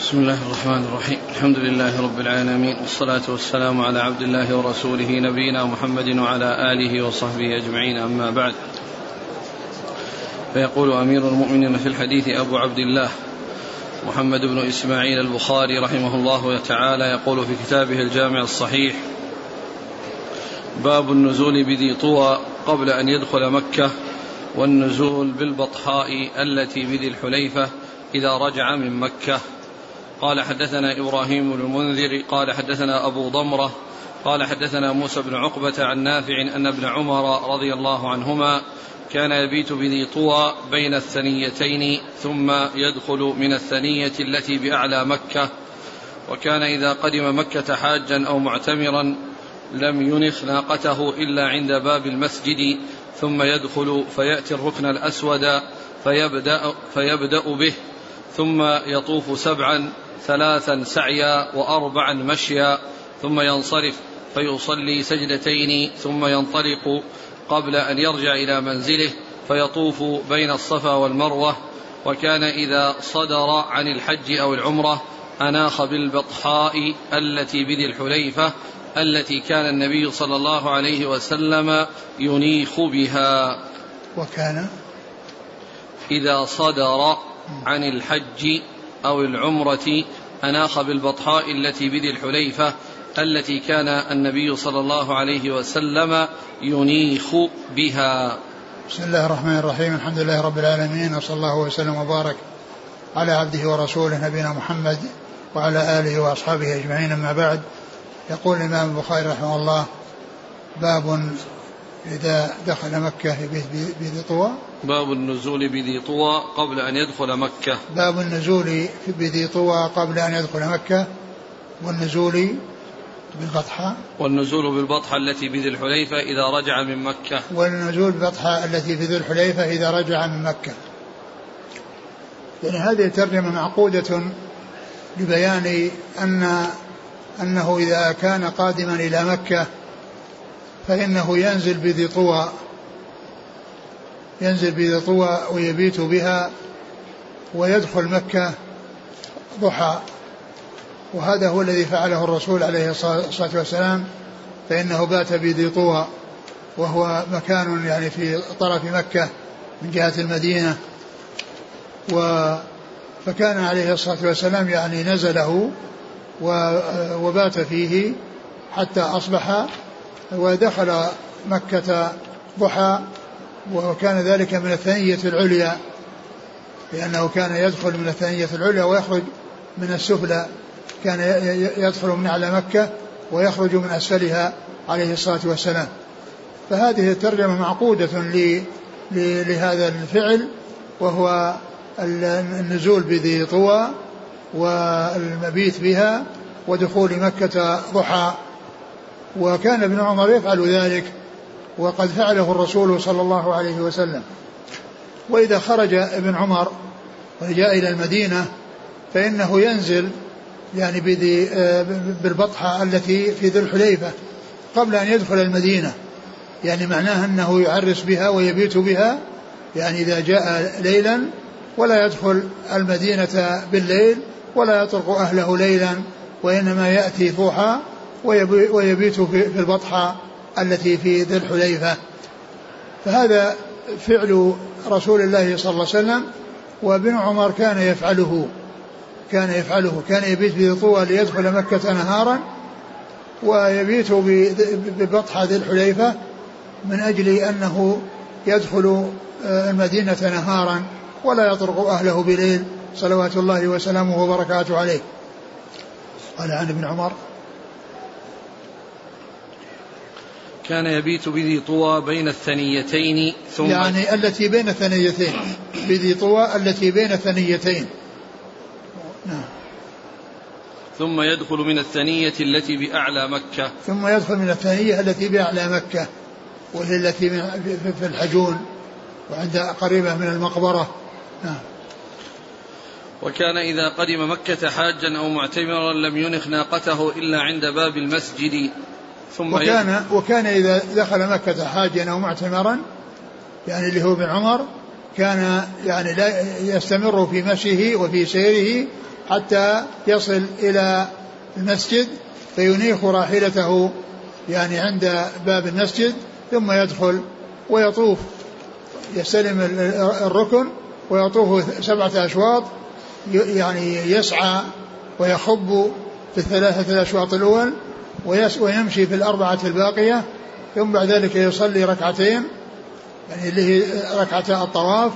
بسم الله الرحمن الرحيم. الحمد لله رب العالمين. والصلاة والسلام على عبد الله ورسوله نبينا محمد وعلى آله وصحبه أجمعين. أما بعد. فيقول أمير المؤمنين في الحديث أبو عبد الله محمد بن إسماعيل البخاري رحمه الله تعالى يقول في كتابه الجامع الصحيح باب النزول بذي طوى قبل أن يدخل مكة والنزول بالبطحاء التي بذي الحليفة إذا رجع من مكة. قال حدثنا إبراهيم بن المنذر قال حدثنا أبو ضمرة قال حدثنا موسى بن عقبة عن نافع أن ابن عمر رضي الله عنهما كان يبيت بذي طوى بين الثنيتين ثم يدخل من الثنية التي بأعلى مكة وكان إذا قدم مكة حاجا أو معتمرا لم ينخ ناقته إلا عند باب المسجد ثم يدخل فيأتي الركن الأسود فيبدأ, فيبدأ به ثم يطوف سبعا ثلاثا سعيا وأربعا مشيا ثم ينصرف فيصلي سجدتين ثم ينطلق قبل أن يرجع إلى منزله فيطوف بين الصفا والمروة وكان إذا صدر عن الحج أو العمرة أناخ بالبطحاء التي بذي الحليفة التي كان النبي صلى الله عليه وسلم ينيخ بها. وكان إذا صدر عن الحج أو العمرة أناخ بالبطحاء التي بذي الحليفة التي كان النبي صلى الله عليه وسلم ينيخ بها. بسم الله الرحمن الرحيم. الحمد لله رب العالمين وصلى الله وسلم وبارك على عبده ورسوله نبينا محمد وعلى آله وأصحابه أجمعين. أما بعد يقول الإمام البخاري رحمه الله باب إذا دخل مكة بذي طوى. باب النزول بذي طوى قبل أن يدخل مكة. باب النزول بذي طوى قبل أن يدخل مكة والنزول بالبطحة. والنزول بالبطحة التي بذي الحليفة إذا رجع من مكة. والنزول بالبطحة التي في ذي الحليفة إذا رجع من مكة. يعني هذه الترجمة معقودة لبيان أن أنه إذا كان قادما إلى مكة فإنه ينزل بذي طوى ينزل بذي طوى ويبيت بها ويدخل مكة ضحى. وهذا هو الذي فعله الرسول عليه الصلاة والسلام فإنه بات بذي طوى. وهو مكان يعني في طرف مكة من جهة المدينة. و فكان عليه الصلاة والسلام يعني نزله وبات فيه حتى أصبح ودخل مكة ضحى وكان ذلك من الثنية العليا لأنه كان يدخل من الثنية العليا ويخرج من السفلى كان يدخل من أعلى مكة ويخرج من أسفلها عليه الصلاة والسلام. فهذه الترجمة معقودة لهذا الفعل وهو النزول بذي طوى والمبيت بها ودخول مكة ضحى. وكان ابن عمر يفعل ذلك وقد فعله الرسول صلى الله عليه وسلم. وإذا خرج ابن عمر وجاء إلى المدينة فإنه ينزل يعني بالبطحة التي في ذي الحليفة قبل أن يدخل المدينة. يعني معناه أنه يعرس بها ويبيت بها يعني إذا جاء ليلا ولا يدخل المدينة بالليل ولا يطرق أهله ليلا وإنما يأتي ضحى ويبيت في البطحة التي في ذي الحليفة. فهذا فعل رسول الله صلى الله عليه وسلم وابن عمر كان يفعله كان يفعله كان يبيت بطوى ليدخل مكة نهارا ويبيت ببطحة ذي الحليفة من أجل أنه يدخل آه، المدينة نهارا ولا يطرق أهله بليل صلوات الله وسلامه وبركاته عليه. قال عن ابن عمر كان يبيت بذي طوى بين الثنيتين ثم يعني التي بين الثنيتين بذي طوى التي بين الثنيتين. نعم. ثم يدخل من الثنية التي بأعلى مكة. ثم يدخل من الثنية التي بأعلى مكة وهي التي في الحجون وعند قريبة من المقبرة. نعم. وكان إذا قدم مكة حاجا أو معتمرا لم ينخ ناقته إلا عند باب المسجد. ثم وكان وكان إذا دخل مكة حاجا أو معتمرا يعني اللي هو ابن عمر كان يعني لا يستمر في مشيه وفي سيره حتى يصل إلى المسجد فينيخ راحلته يعني عند باب المسجد ثم يدخل ويطوف يستلم الركن ويطوف سبعة أشواط يعني يسعى ويخب في الثلاثة الأشواط الأول ويمشي في الأربعة الباقية ثم بعد ذلك يصلي ركعتين يعني اللي هي ركعتا الطواف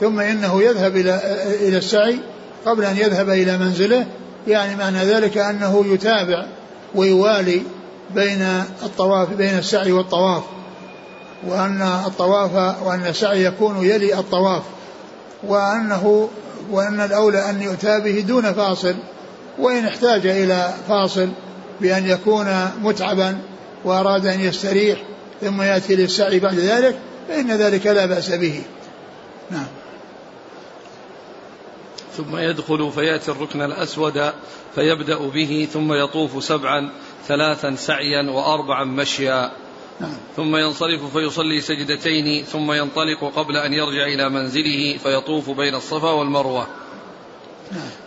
ثم إنه يذهب إلى إلى السعي قبل أن يذهب إلى منزله يعني معنى ذلك أنه يتابع ويوالي بين الطواف بين السعي والطواف وأن الطواف وأن السعي يكون يلي الطواف وأنه وأن الأولى أن يؤتى به دون فاصل وإن احتاج إلى فاصل بأن يكون متعبا وأراد أن يستريح ثم يأتي للسعي بعد ذلك فإن ذلك لا بأس به نعم ثم يدخل فيأتي الركن الأسود فيبدأ به ثم يطوف سبعا ثلاثا سعيا وأربعا مشيا نعم. ثم ينصرف فيصلي سجدتين ثم ينطلق قبل أن يرجع إلى منزله فيطوف بين الصفا والمروة.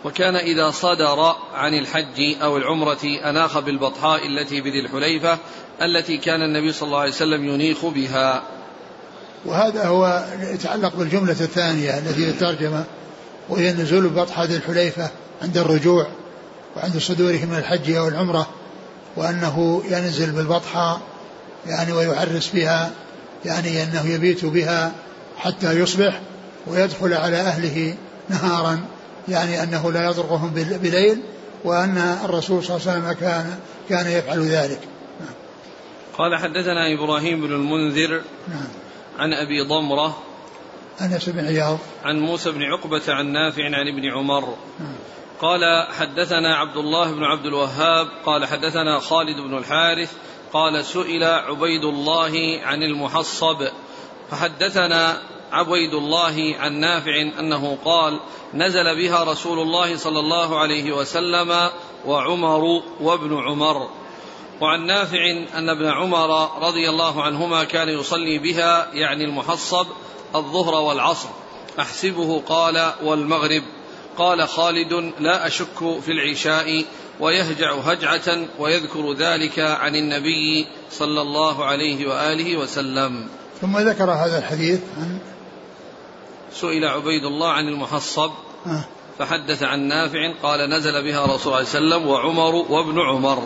وكان إذا صدر عن الحج أو العمرة أناخ بالبطحاء التي بذي الحليفة التي كان النبي صلى الله عليه وسلم ينيخ بها. وهذا هو يتعلق بالجملة الثانية التي الترجمة وهي نزول بطحة ذي الحليفة عند الرجوع وعند صدوره من الحج أو العمرة وأنه ينزل بالبطحة يعني ويعرس بها يعني أنه يبيت بها حتى يصبح ويدخل على أهله نهارا. يعني أنه لا يضرهم بليل وأن الرسول صلى الله عليه وسلم كان كان يفعل ذلك نعم. قال حدثنا إبراهيم بن المنذر نعم. عن أبي ضمرة أنس بن عياض عن موسى بن عقبة عن نافع عن ابن عمر نعم. قال حدثنا عبد الله بن عبد الوهاب قال حدثنا خالد بن الحارث قال سئل عبيد الله عن المحصب فحدثنا عبيد الله عن نافع أنه قال نزل بها رسول الله صلى الله عليه وسلم وعمر وابن عمر. وعن نافع أن ابن عمر رضي الله عنهما كان يصلي بها يعني المحصب الظهر والعصر. أحسبه قال والمغرب. قال خالد لا أشك في العشاء ويهجع هجعة ويذكر ذلك عن النبي صلى الله عليه وآله وسلم. ثم ذكر هذا الحديث عن سئل عبيد الله عن المحصب آه. فحدث عن نافع قال نزل بها رسول الله صلى الله عليه وسلم وعمر وابن عمر.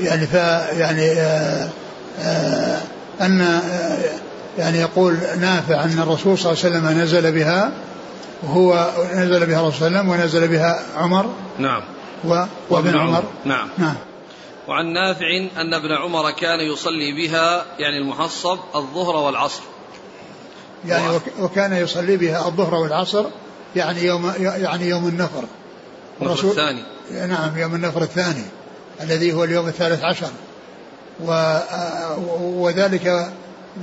يعني ف يعني آه آه أن آه يعني يقول نافع أن الرسول صلى الله عليه وسلم نزل بها وهو نزل بها الرسول صلى الله عليه وسلم ونزل بها عمر نعم. و وابن عمر. نعم. نعم. وعن نافع أن ابن عمر كان يصلي بها يعني المحصب الظهر والعصر. يعني وكان يصلي بها الظهر والعصر يعني يوم يعني يوم النفر. الرسول الثاني. نعم يوم النفر الثاني الذي هو اليوم الثالث عشر. و وذلك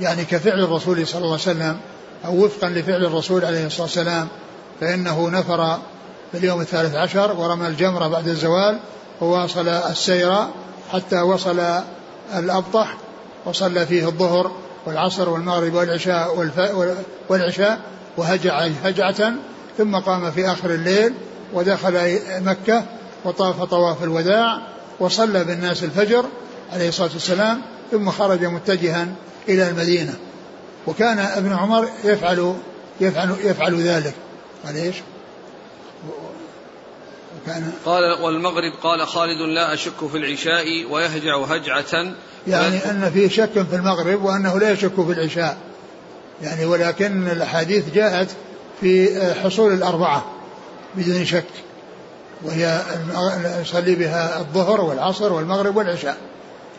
يعني كفعل الرسول صلى الله عليه وسلم أو وفقا لفعل الرسول عليه الصلاة والسلام فإنه نفر في اليوم الثالث عشر ورمى الجمرة بعد الزوال وواصل السير حتى وصل الأبطح وصلى فيه الظهر والعصر والمغرب والعشاء والعشاء وهجع هجعة ثم قام في آخر الليل ودخل مكة وطاف طواف الوداع وصلى بالناس الفجر عليه الصلاة والسلام ثم خرج متجها إلى المدينة وكان ابن عمر يفعل يفعل يفعل ذلك قال إيش؟ وكان قال والمغرب قال خالد لا أشك في العشاء ويهجع هجعة يعني أن فيه شك في المغرب وأنه لا يشك في العشاء. يعني ولكن الأحاديث جاءت في حصول الأربعة بدون شك وهي يصلي بها الظهر والعصر والمغرب والعشاء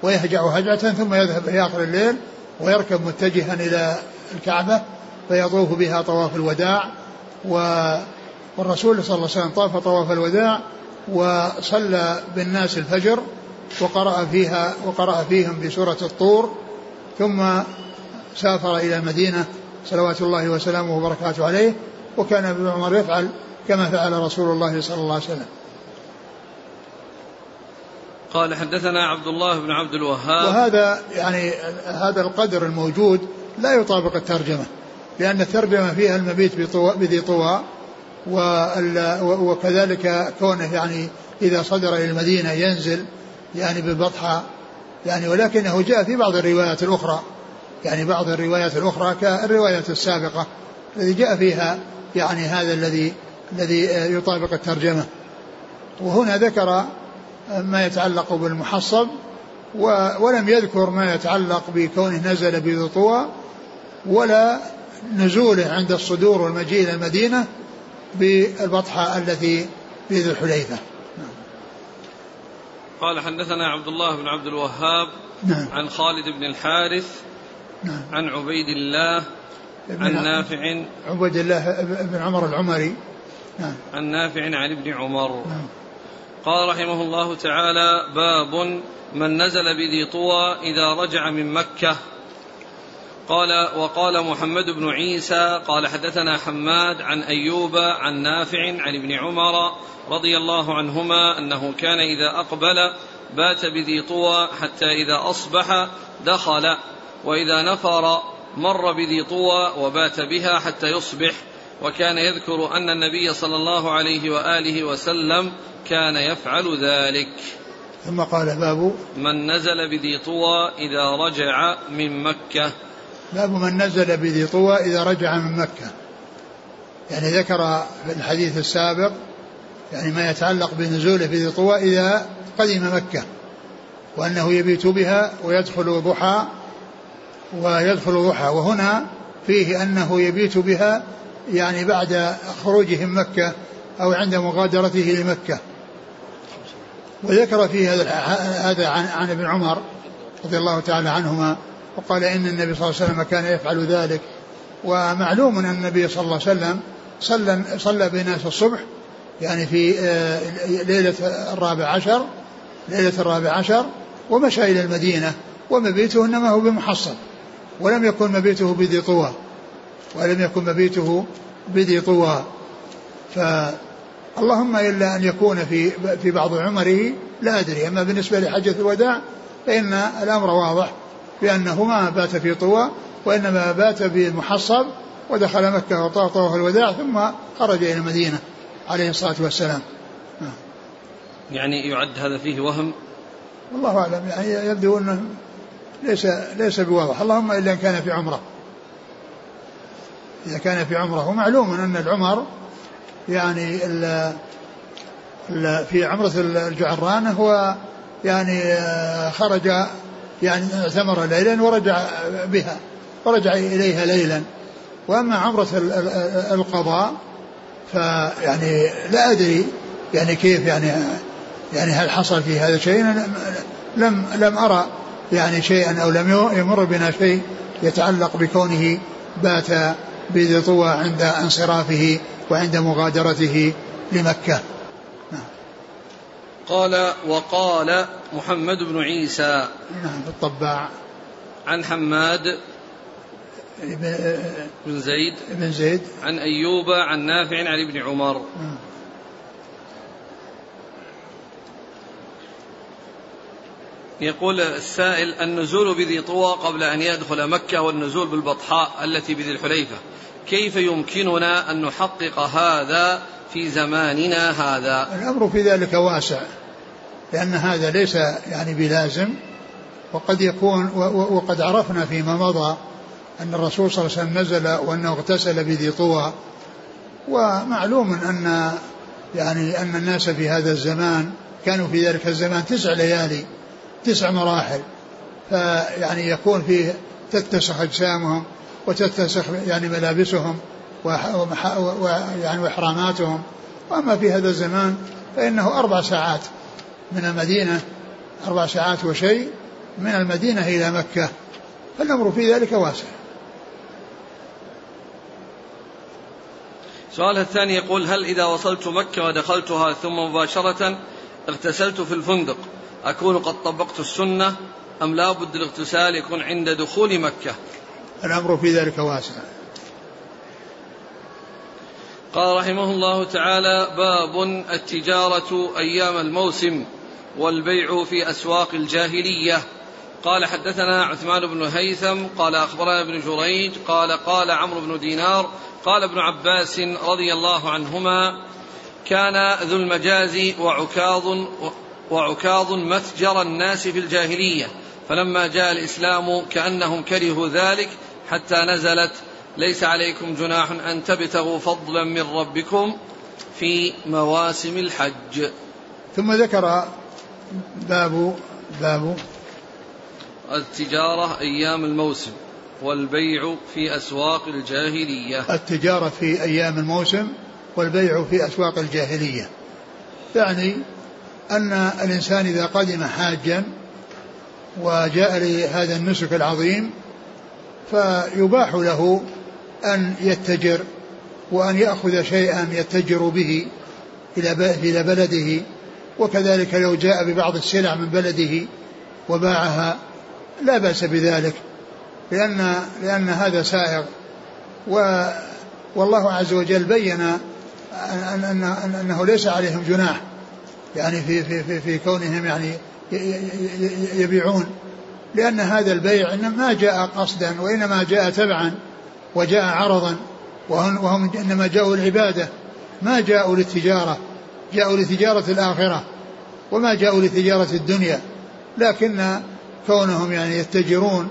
ويهجع هجعة ثم يذهب في آخر الليل ويركب متجها إلى الكعبة فيطوف بها طواف الوداع و والرسول صلى الله عليه وسلم طاف طواف الوداع وصلى بالناس الفجر وقرأ فيها وقرأ فيهم بسورة الطور ثم سافر إلى المدينة صلوات الله وسلامه وبركاته عليه وكان ابن عمر يفعل كما فعل رسول الله صلى الله عليه وسلم. قال حدثنا عبد الله بن عبد الوهاب. وهذا يعني هذا القدر الموجود لا يطابق الترجمة لأن الترجمة فيها المبيت بذي طوى وكذلك كونه يعني إذا صدر إلى المدينة ينزل يعني بالبطحة يعني ولكنه جاء في بعض الروايات الأخرى يعني بعض الروايات الأخرى كالرواية السابقة الذي جاء فيها يعني هذا الذي الذي يطابق الترجمة. وهنا ذكر ما يتعلق بالمحصب ولم يذكر ما يتعلق بكونه نزل بذي طوى ولا نزوله عند الصدور والمجيء إلى المدينة بالبطحة التي في ذي الحليفة. قال حدثنا عبد الله بن عبد الوهاب نعم. عن خالد بن الحارث نعم. عن عبيد الله عن نافع عبيد الله بن عمر العمري نعم. عن نافع عن ابن عمر نعم. قال رحمه الله تعالى باب من نزل بذي طوى إذا رجع من مكة قال وقال محمد بن عيسى قال حدثنا حماد عن أيوب عن نافع عن ابن عمر رضي الله عنهما أنه كان إذا أقبل بات بذي طوى حتى إذا أصبح دخل وإذا نفر مر بذي طوى وبات بها حتى يصبح وكان يذكر أن النبي صلى الله عليه وآله وسلم كان يفعل ذلك. ثم قال باب من نزل بذي طوى إذا رجع من مكة. باب من نزل بذي طوى إذا رجع من مكة. يعني ذكر في الحديث السابق يعني ما يتعلق بنزوله بذي طوى إذا قدم مكة وأنه يبيت بها ويدخل ضحى ويدخل ضحى. وهنا فيه أنه يبيت بها يعني بعد خروجه من مكة أو عند مغادرته لمكة. وذكر فيه هذا هذا عن, عن ابن عمر رضي الله تعالى عنهما وقال إن النبي صلى الله عليه وسلم كان يفعل ذلك. ومعلوم أن النبي صلى الله عليه وسلم صلى صلى بالناس الصبح يعني في آه، ليلة الرابع عشر ليلة الرابع عشر ومشى إلى المدينة ومبيته إنما هو بمحصن ولم يكن مبيته بذي طوى ولم يكن مبيته بذي طوى فاللهم إلا أن يكون في في بعض عمره لا أدري أما بالنسبة لحجة الوداع فإن الأمر واضح. بأنه ما بات في طوى وإنما بات بمحصب ودخل مكة وطاف طواف الوداع ثم خرج إلى المدينة عليه الصلاة والسلام. نعم. يعني يعد هذا فيه وهم؟ والله أعلم. يعني يبدو أنه ليس ليس بواضح. اللهم إلا إن كان في عمرة. إذا كان في عمرة. ومعلوم أن العمر يعني ال ال في عمرة الجعران هو يعني آه، خرج يعني اعتمر ليلا ورجع بها ورجع إليها ليلا وأما عمرة القضاء فيعني لا أدري يعني كيف يعني يعني هل حصل في هذا شيء لم لم أرى يعني شيئا أو لم يمر بنا شيء يتعلق بكونه بات بذي طوى عند انصرافه وعند مغادرته لمكة. قال وقال محمد بن عيسى نعم الطباع. عن حماد بن زيد بن زيد. عن أيوب عن نافع عن ابن عمر. نعم. يقول السائل النزول بذي طوى قبل أن يدخل مكة والنزول بالبطحاء التي بذي الحليفة كيف يمكننا أن نحقق هذا في زماننا هذا؟ الأمر في ذلك واسع. لأن هذا ليس يعني بلازم وقد يكون وقد عرفنا فيما مضى أن الرسول صلى الله عليه وسلم نزل وأنه اغتسل بذي طوى. ومعلوم أن يعني أن الناس في هذا الزمان كانوا في ذلك الزمان تسع ليالي تسع مراحل. فيعني يكون فيه تتسخ أجسامهم وتتسخ يعني ملابسهم ويعني وإحراماتهم. وأما في هذا الزمان فإنه أربع ساعات. من المدينة أربع ساعات وشيء من المدينة إلى مكة فالأمر في ذلك واسع. السؤال الثاني يقول هل إذا وصلت مكة ودخلتها ثم مباشرة اغتسلت في الفندق أكون قد طبقت السنة أم لا بد الاغتسال يكون عند دخول مكة؟ الأمر في ذلك واسع. قال رحمه الله تعالى باب التجارة أيام الموسم. والبيع في أسواق الجاهلية. قال حدثنا عثمان بن هيثم قال أخبرنا ابن جريج قال قال عمرو بن دينار قال ابن عباس رضي الله عنهما كان ذو المجاز وعكاظ وعكاظ متجر الناس في الجاهلية. فلما جاء الإسلام كأنهم كرهوا ذلك حتى نزلت. ليس عليكم جناح أن تبتغوا فضلا من ربكم في مواسم الحج. ثم ذكر باب باب التجارة أيام الموسم والبيع في أسواق الجاهلية. التجارة في أيام الموسم والبيع في أسواق الجاهلية. يعني أن الإنسان إذا قدم حاجا وجاء لهذا النسك العظيم فيباح له أن يتجر وأن يأخذ شيئا يتجر به إلى بلده. وكذلك لو جاء ببعض السلع من بلده وباعها لا بأس بذلك لأن لأن هذا سائغ. و والله عز وجل بين أن أن أن أنه ليس عليهم جناح يعني في في في, في كونهم يعني يبيعون لأن هذا البيع ما جاء قصدا وإنما جاء تبعا وجاء عرضا وهم إنما جاءوا العبادة ما جاءوا للتجارة. جاءوا لتجارة الآخرة وما جاءوا لتجارة الدنيا لكن كونهم يعني يتجرون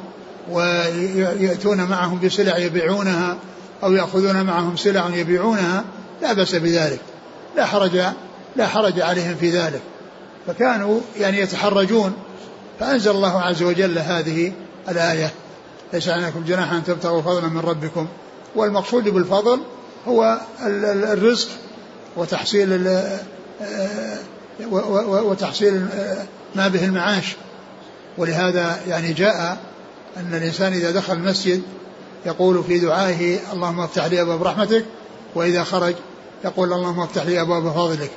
ويأتون معهم بسلع يبيعونها أو يأخذون معهم سلع يبيعونها لا بأس بذلك لا حرج لا حرج عليهم في ذلك. فكانوا يعني يتحرجون فأنزل الله عز وجل هذه الآية. ليس عليكم جناح أن تبتغوا فضلا من ربكم والمقصود بالفضل هو الرزق وتحصيل آه، وتحصيل ما به المعاش. ولهذا يعني جاء أن الإنسان إذا دخل المسجد يقول في دعائه اللهم افتح لي أبواب رحمتك. وإذا خرج يقول اللهم افتح لي أبواب فضلك.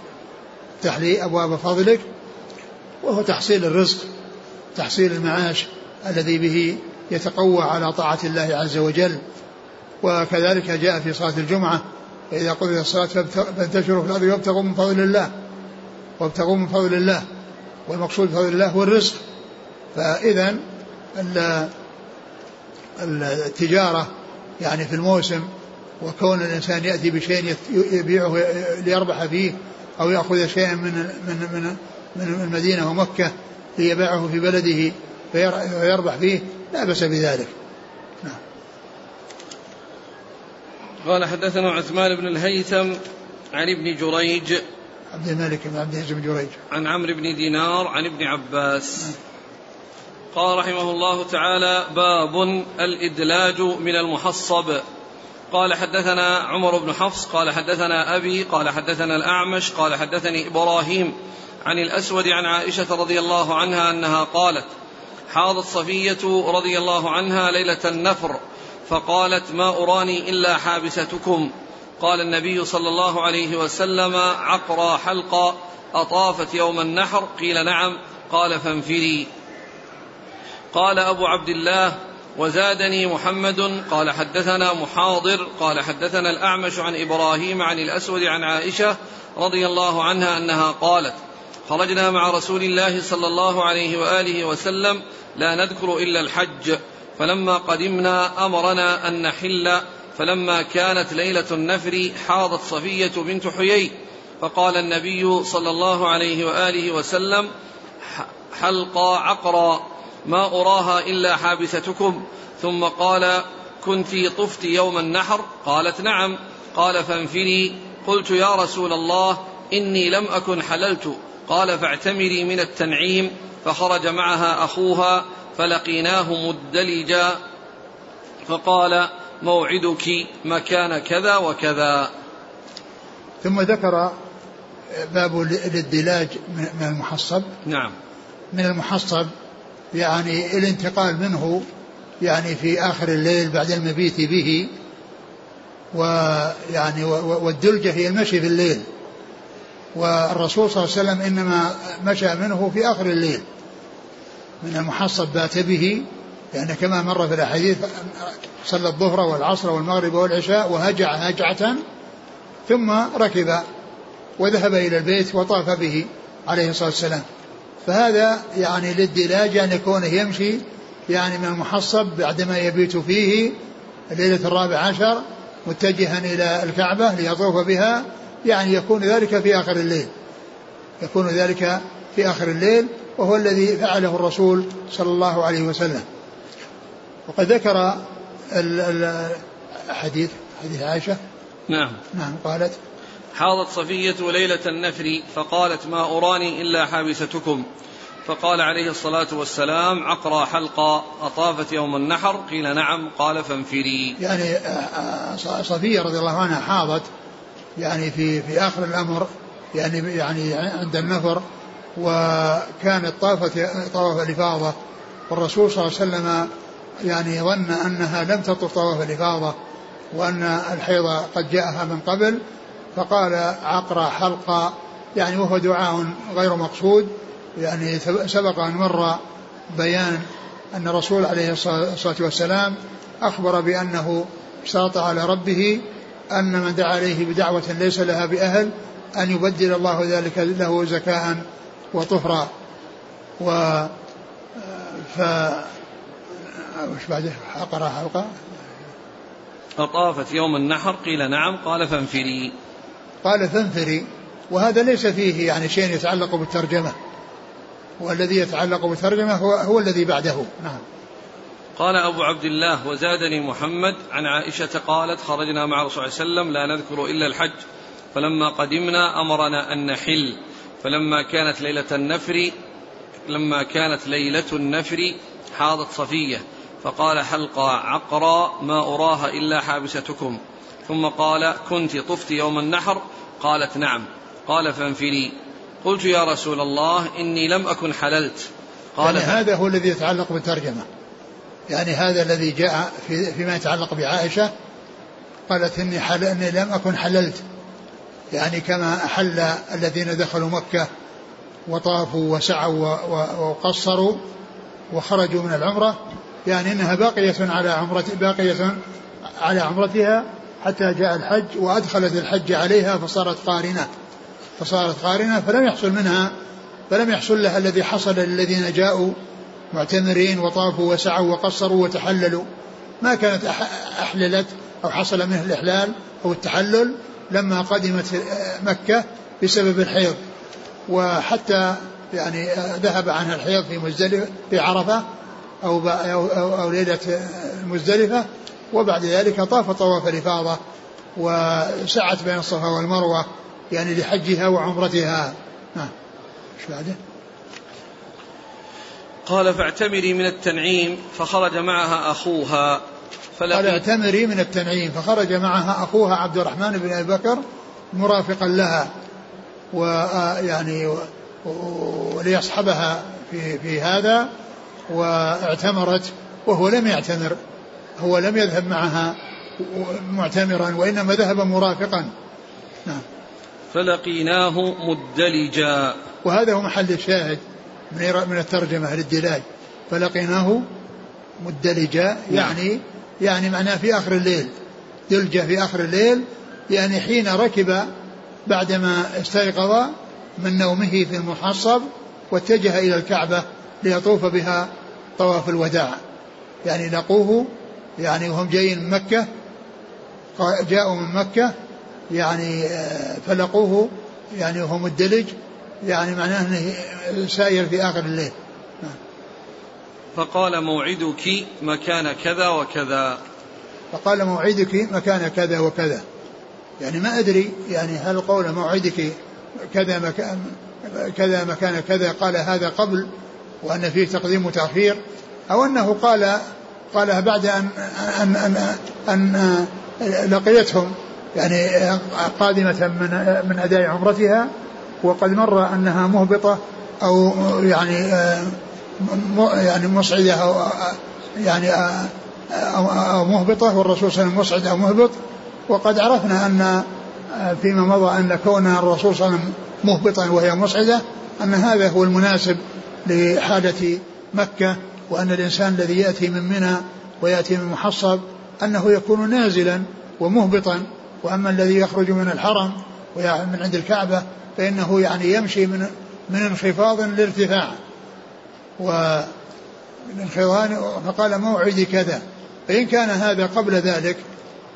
افتح لي أبواب فضلك وهو تحصيل الرزق تحصيل المعاش الذي به يتقوى على طاعة الله عز وجل. وكذلك جاء في صلاة الجمعة فإذا قضي الصلاة فانتشروا في الأرض وابتغوا من فضل الله. وابتغوا من فضل الله. والمقصود بفضل الله هو الرزق. فإذا التجارة يعني في الموسم وكون الإنسان يأتي بشيء يبيعه ليربح فيه أو يأخذ شيئا من من من من المدينة ومكة ليبيعه في بلده فيربح فيه لا بأس بذلك نعم. قال حدثنا عثمان بن الهيثم عن ابن جريج. عبد الملك بن عبد العزيز بن جريج. عن عمرو بن دينار عن ابن عباس. قال رحمه الله تعالى باب الإدلاج من المحصب. قال حدثنا عمر بن حفص قال حدثنا أبي قال حدثنا الأعمش قال حدثني إبراهيم عن الأسود عن عائشة رضي الله عنها أنها قالت حاضت صفية رضي الله عنها ليلة النفر. فقالت ما أراني إلا حابستكم. قال النبي صلى الله عليه وسلم عقرى حلقا أطافت يوم النحر. قيل نعم. قال فانفري. قال أبو عبد الله وزادني محمد. قال حدثنا محاضر. قال حدثنا الأعمش عن إبراهيم عن الأسود عن عائشة رضي الله عنها أنها قالت خرجنا مع رسول الله صلى الله عليه وآله وسلم لا نذكر إلا الحج. فلما قدمنا أمرنا أن نحل فلما كانت ليلة النفر حاضت صفية بنت حيي فقال النبي صلى الله عليه وآله وسلم حلقى عقرا ما أراها إلا حابستكم. ثم قال كنت طفت يوم النحر؟ قالت نعم. قال فانفري قلت يا رسول الله إني لم أكن حللت. قال فاعتمري من التنعيم. فخرج معها أخوها فلقيناه مدلجا فقال موعدك مكان كذا وكذا. ثم ذكر باب الادلاج من المحصب. نعم. من المحصب يعني الانتقال منه يعني في آخر الليل بعد المبيت به ويعني والدلجة هي المشي في الليل. والرسول صلى الله عليه وسلم إنما مشى منه في آخر الليل. من المحصب بات به يعني كما مر في الأحاديث صلى الظهر والعصر والمغرب والعشاء وهجع هجعة ثم ركب وذهب إلى البيت وطاف به عليه الصلاة والسلام. فهذا يعني للدلاج أن يكون يمشي يعني من المحصب بعدما يبيت فيه الليلة الرابع عشر متجها إلى الكعبة ليطوف بها يعني يكون ذلك في آخر الليل. يكون ذلك في آخر الليل وهو الذي فعله الرسول صلى الله عليه وسلم. وقد ذكر الحديث حديث عائشة. نعم. نعم قالت حاضت صفية ليلة النفر فقالت ما أراني إلا حابستكم. فقال عليه الصلاة والسلام عقرى حلقة أطافت يوم النحر. قيل نعم. قال فانفري. يعني آه، آه، صفية رضي الله عنها حاضت يعني في في آخر الأمر يعني يعني عند النفر وكانت طافت طواف الإفاضة. والرسول صلى الله عليه وسلم يعني ظن أنها لم تطف طواف الإفاضة وأن الحيض قد جاءها من قبل. فقال عقرى حلقة يعني وهو دعاء غير مقصود. يعني سبق أن مر بيان أن الرسول عليه الصلاة والسلام أخبر بأنه اشترط على ربه أن من دعا عليه بدعوة ليس لها بأهل أن يبدل الله ذلك له زكاء وطهرا و ف وش بعده؟ عقرى حلقى. أطافت يوم النحر قيل نعم قال فانفري. قال فانفري. وهذا ليس فيه يعني شيء يتعلق بالترجمة. والذي يتعلق بالترجمة هو, هو الذي بعده. نعم. قال أبو عبد الله وزادني محمد عن عائشة قالت خرجنا مع رسول الله صلى الله عليه وسلم لا نذكر إلا الحج فلما قدمنا أمرنا أن نحل. فلما كانت ليلة النفر لما كانت ليلة النفر حاضت صفية فقال حلقى عقرى ما أراها إلا حابستكم. ثم قال كنت طفت يوم النحر؟ قالت نعم. قال فانفري. قلت يا رسول الله إني لم أكن حللت. قال يعني هذا هو الذي يتعلق بالترجمة. يعني هذا الذي جاء في فيما يتعلق بعائشة قالت إني, حل إني لم أكن حللت. يعني كما أحل الذين دخلوا مكة وطافوا وسعوا وقصروا وخرجوا من العمرة يعني إنها باقية على عمرة باقية على عمرتها حتى جاء الحج وأدخلت الحج عليها فصارت قارنة. فصارت قارنة فلم يحصل منها فلم يحصل لها الذي حصل للذين جاءوا معتمرين وطافوا وسعوا وقصروا وتحللوا. ما كانت أحللت أو حصل منها الإحلال أو التحلل لما قدمت مكة بسبب الحيض وحتى يعني ذهب عنها الحيض في مزدلفة في عرفة أو, أو, أو, أو ليلة المزدلفة وبعد ذلك طاف طواف الإفاضة وسعت بين الصفا والمروة يعني لحجها وعمرتها. نعم. إيش بعده؟ قال فاعتمري من التنعيم فخرج معها أخوها. قال اعتمري من التنعيم فخرج معها أخوها عبد الرحمن بن أبي بكر مرافقا لها ويعني وليصحبها في في هذا واعتمرت وهو لم يعتمر هو لم يذهب معها معتمرا وإنما ذهب مرافقا. نعم. فلقيناه مدلجا. وهذا هو محل الشاهد من من الترجمة للدلاج فلقيناه مدلجا نعم. يعني يعني معناه في آخر الليل دلجة في آخر الليل يعني حين ركب بعدما استيقظ من نومه في المحصب واتجه إلى الكعبة ليطوف بها طواف الوداع يعني لقوه يعني وهم جايين من مكة جاءوا من مكة يعني آه، فلقوه يعني وهو مدلج يعني معناه إنه سائر في آخر الليل. فقال موعدك مكان كذا وكذا. فقال موعدك مكان كذا وكذا. يعني ما أدري يعني هل قول موعدك كذا مكان كذا مكان كذا قال هذا قبل وأن فيه تقديم وتأخير أو أنه قال قالها بعد أن أن أن, أن لقيتهم يعني قادمة من من أداء عمرتها وقد مر أنها مهبطة أو يعني يعني مصعدة أو يعني أو مهبطة والرسول صلى الله عليه وسلم مصعد أو مهبط. وقد عرفنا أن فيما مضى أن كون الرسول صلى الله عليه وسلم مهبطا وهي مصعدة أن هذا هو المناسب لحالة مكة وأن الإنسان الذي يأتي من منى ويأتي من محصب أنه يكون نازلا ومهبطا. وأما الذي يخرج من الحرم من عند الكعبة فإنه يعني يمشي من من انخفاض لارتفاع. وانخفاض فقال موعدي كذا. فإن كان هذا قبل ذلك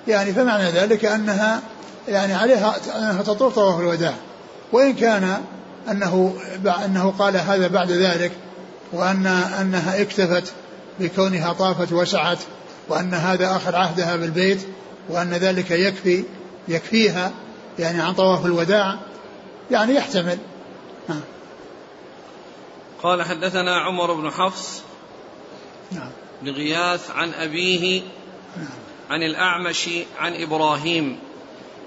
يعني فمعنى ذلك أنها يعني عليها أنها تطوف طواف الوداع. وإن كان أنه أنه قال هذا بعد ذلك وأن أنها اكتفت بكونها طافت وسعت وأن هذا آخر عهدها بالبيت وأن ذلك يكفي يكفيها يعني عن طواف الوداع يعني يحتمل. نعم قال حدثنا عمر بن حفص نعم. بن غياث عن أبيه نعم. عن الأعمش عن إبراهيم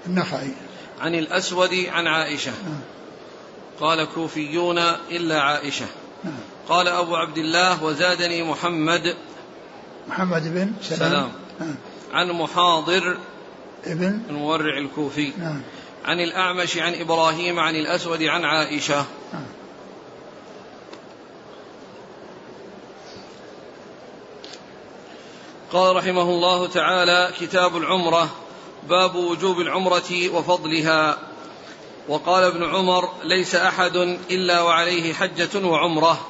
النخعي. عن الأسود عن عائشة. نعم. قال كوفيون إلا عائشة. نعم. قال أبو عبد الله وزادني محمد محمد بن سلام, سلام. نعم. عن محاضر ابن المورع الكوفي. نعم. عن الأعمش عن إبراهيم عن الأسود عن عائشة. نعم. قال رحمه الله تعالى كتاب العمرة باب وجوب العمرة وفضلها. وقال ابن عمر ليس أحد إلا وعليه حجة وعمرة.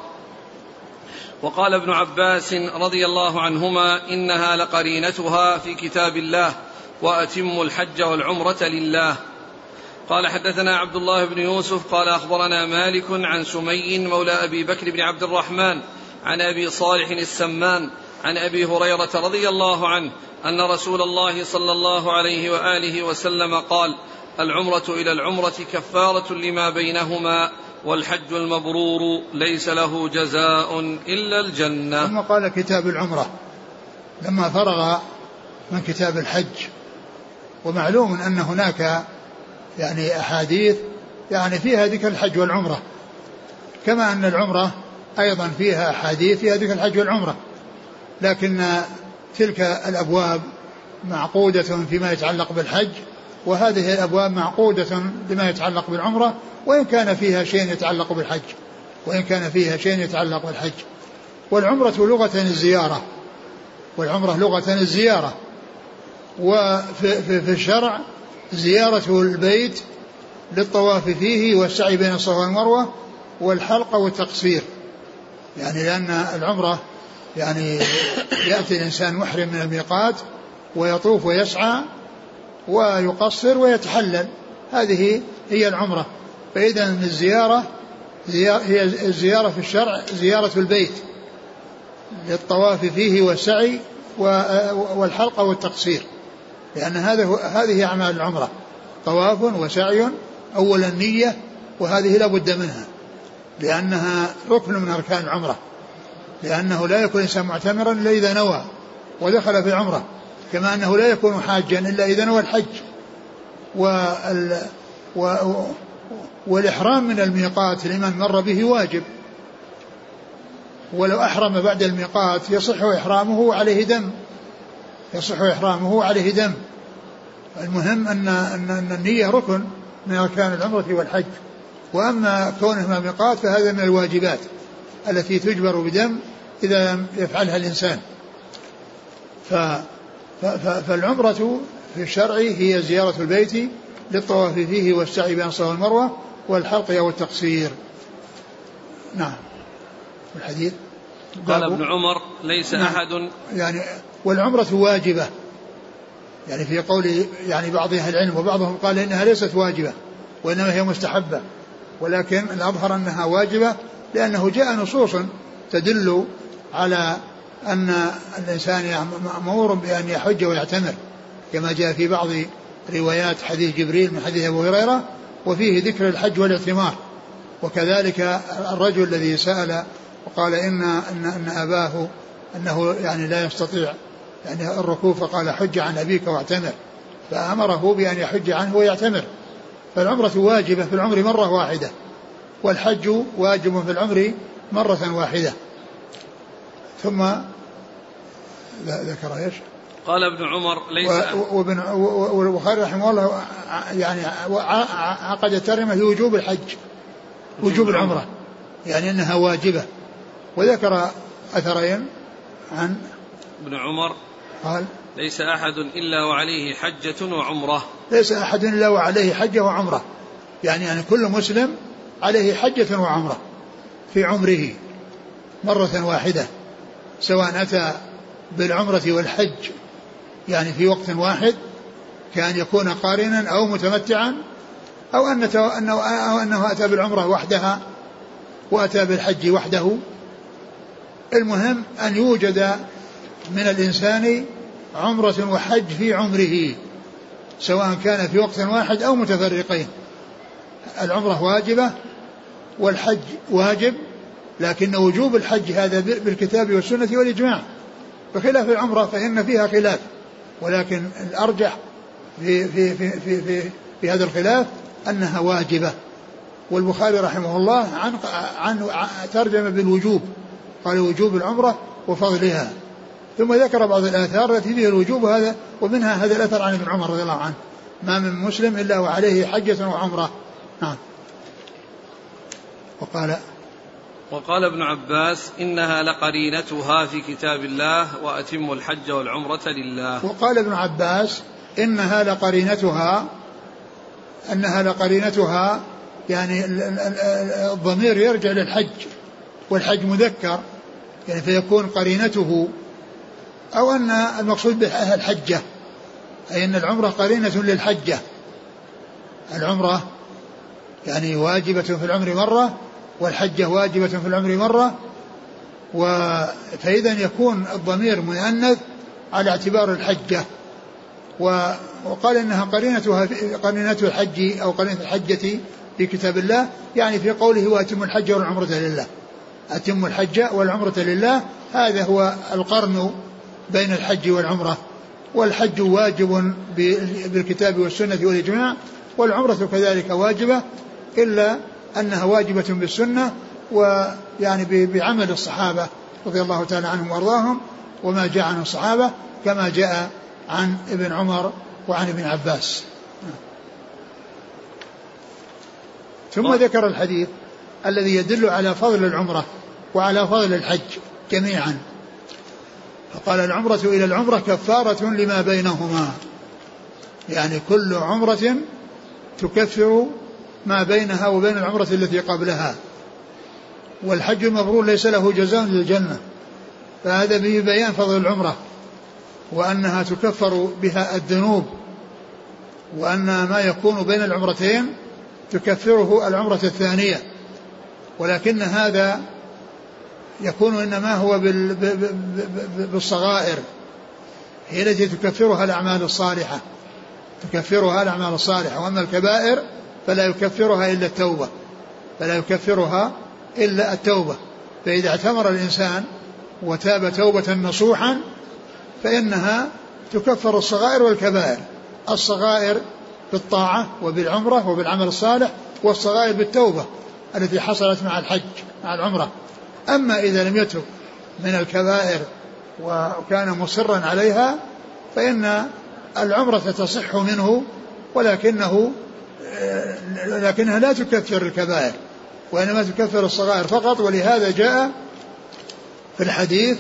وقال ابن عباس رضي الله عنهما إنها لقرينتها في كتاب الله وأتم الحج والعمرة لله. قال حدثنا عبد الله بن يوسف قال أخبرنا مالك عن سمي مولى أبي بكر بن عبد الرحمن عن أبي صالح السمان عن أبي هريرة رضي الله عنه أن رسول الله صلى الله عليه وآله وسلم قال العمرة إلى العمرة كفارة لما بينهما والحج المبرور ليس له جزاء إلا الجنة. ثم قال كتاب العمرة. لما فرغ من كتاب الحج ومعلوم أن هناك يعني أحاديث يعني فيها ذكر الحج والعمرة كما أن العمرة أيضا فيها أحاديث فيها ذكر الحج والعمرة. لكن تلك الأبواب معقودة فيما يتعلق بالحج وهذه الأبواب معقودة بما يتعلق بالعمرة وإن كان فيها شيء يتعلق بالحج وإن كان فيها شيء يتعلق بالحج. والعمرة لغة الزيارة والعمرة لغة الزيارة. وفي في, الشرع زيارة البيت للطواف فيه والسعي بين الصفا والمروة والحلقة والتقصير. يعني لأن العمرة يعني يأتي الإنسان محرم من الميقات ويطوف ويسعى ويقصر ويتحلل. هذه هي العمرة. فإذا الزيارة هي الزيارة في الشرع زيارة البيت للطواف فيه والسعي والحلقة والتقصير. لأن هذا هذه أعمال العمرة. طواف وسعي أولا النية وهذه لا بد منها لأنها ركن من أركان العمرة. لأنه لا يكون الإنسان معتمرا إلا إذا نوى ودخل في عمرة كما أنه لا يكون حاجا إلا إذا نوى الحج. وال و والإحرام من الميقات لمن مر به واجب. ولو أحرم بعد الميقات يصح إحرامه عليه دم. يصح إحرامه عليه دم. المهم أن أن أن النية ركن من أركان العمرة والحج. وأما كونهما ميقات فهذا من الواجبات التي تجبر بدم إذا لم يفعلها الإنسان. ف فالعمرة في الشرع هي زيارة البيت للطواف فيه والسعي بين الصفا والمروة والحلق أو التقصير. نعم. الحديث قال ابن عمر ليس نعم. أحد. يعني والعمرة واجبة. يعني في قول يعني بعض أهل العلم وبعضهم قال إنها ليست واجبة وإنما هي مستحبة. ولكن الأظهر أنها واجبة لأنه جاء نصوص تدل على أن الإنسان مأمور بأن يحج ويعتمر كما جاء في بعض روايات حديث جبريل من حديث أبو هريرة وفيه ذكر الحج والاعتمار. وكذلك الرجل الذي سأل وقال إن أن أن أباه أنه يعني لا يستطيع يعني الركوب فقال حج عن أبيك واعتمر. فأمره بأن يحج عنه ويعتمر. فالعمرة واجبة في العمر مرة واحدة والحج واجب في العمر مرة واحدة. ثم ذكر إيش؟ قال ابن عمر ليس وابن والبخاري رحمه الله يعني عقد الترجمة في وجوب الحج وجوب العمرة. يعني إنها واجبة. وذكر أثرين عن ابن عمر قال ليس أحد إلا وعليه حجة وعمرة. ليس أحد إلا وعليه حجه وعمرة. يعني يعني كل مسلم عليه حجة وعمرة في عمره مرة واحدة. سواء أتى بالعمرة والحج يعني في وقت واحد كأن يكون قارنا أو متمتعا أو أنه, أو أنه أتى بالعمرة وحدها وأتى بالحج وحده. المهم أن يوجد من الإنسان عمرة وحج في عمره سواء كان في وقت واحد أو متفرقين. العمرة واجبة والحج واجب لكن وجوب الحج هذا بالكتاب والسنة والإجماع. بخلاف العمرة فإن فيها خلاف. ولكن الأرجح في, في, في, في, في, في هذا الخلاف أنها واجبة. والبخاري رحمه الله عن, عن ترجم بالوجوب. قال وجوب العمرة وفضلها. ثم ذكر بعض الآثار التي فيها الوجوب هذا ومنها هذا الأثر عن ابن عمر رضي الله عنه. ما من مسلم إلا وعليه حجة وعمرة. نعم. وقال وقال ابن عباس إنها لقرينتها في كتاب الله وأتم الحج والعمرة لله. وقال ابن عباس إنها لقرينتها أنها لقرينتها يعني الضمير يرجع للحج والحج مذكر يعني فيكون قرينته أو أن المقصود بها الحجة أي أن العمرة قرينة للحجة. العمرة يعني واجبة في العمر مرة والحجة واجبة في العمر مرة فإذا يكون الضمير مؤنث على اعتبار الحجة. وقال إنها قرينتها قرينة الحج أو قرينة الحجة في كتاب الله يعني في قوله وأتم الحج والعمرة لله. أتم الحج والعمرة لله هذا هو القرن بين الحج والعمرة. والحج واجب بالكتاب والسنة والإجماع والعمرة كذلك واجبة إلا أنها واجبة بالسنة ويعني بعمل الصحابة رضي الله تعالى عنهم وأرضاهم وما جاء عن الصحابة كما جاء عن ابن عمر وعن ابن عباس. ثم ذكر الحديث الذي يدل على فضل العمرة وعلى فضل الحج جميعا. فقال العمرة إلى العمرة كفارة لما بينهما. يعني كل عمرة تكفر ما بينها وبين العمرة التي قبلها. والحج المبرور ليس له جزاء للجنة فهذا به بيان فضل العمرة وأنها تكفر بها الذنوب وأن ما يكون بين العمرتين تكفره العمرة الثانية. ولكن هذا يكون إنما هو بالصغائر. هي التي تكفرها الأعمال الصالحة. تكفرها الأعمال الصالحة. وأما الكبائر فلا يكفرها إلا التوبة. فلا يكفرها إلا التوبة. فإذا اعتمر الإنسان وتاب توبة نصوحا فإنها تكفر الصغائر والكبائر. الصغائر بالطاعة وبالعمرة وبالعمل الصالح والصغائر بالتوبة التي حصلت مع الحج مع العمرة. أما إذا لم يتب من الكبائر وكان مصرا عليها فإن العمرة تصح منه ولكنه لكنها لا تكفر الكبائر وإنما تكفر الصغائر فقط ولهذا جاء في الحديث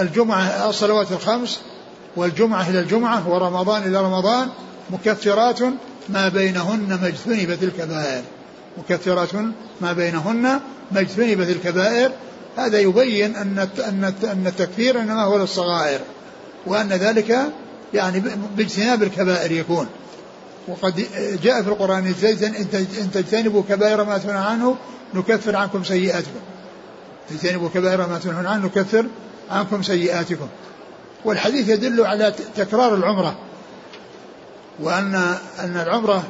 الجمعة الصلوات الخمس والجمعة إلى الجمعة ورمضان إلى رمضان مكفرات ما بينهن ما اجتنبت الكبائر. مكفرات ما بينهن ما اجتنبت الكبائر. هذا يبين أن أن التكفير إنما هو للصغائر وأن ذلك يعني باجتناب الكبائر يكون. وقد جاء في القرآن إن تجتنبوا كبائر ما تنهون عنه نكفر عنكم سيئاتكم. تجتنبوا كبائر ما تنهون عنه نكفر عنكم سيئاتكم. والحديث يدل على تكرار العمرة. وأن أن العمرة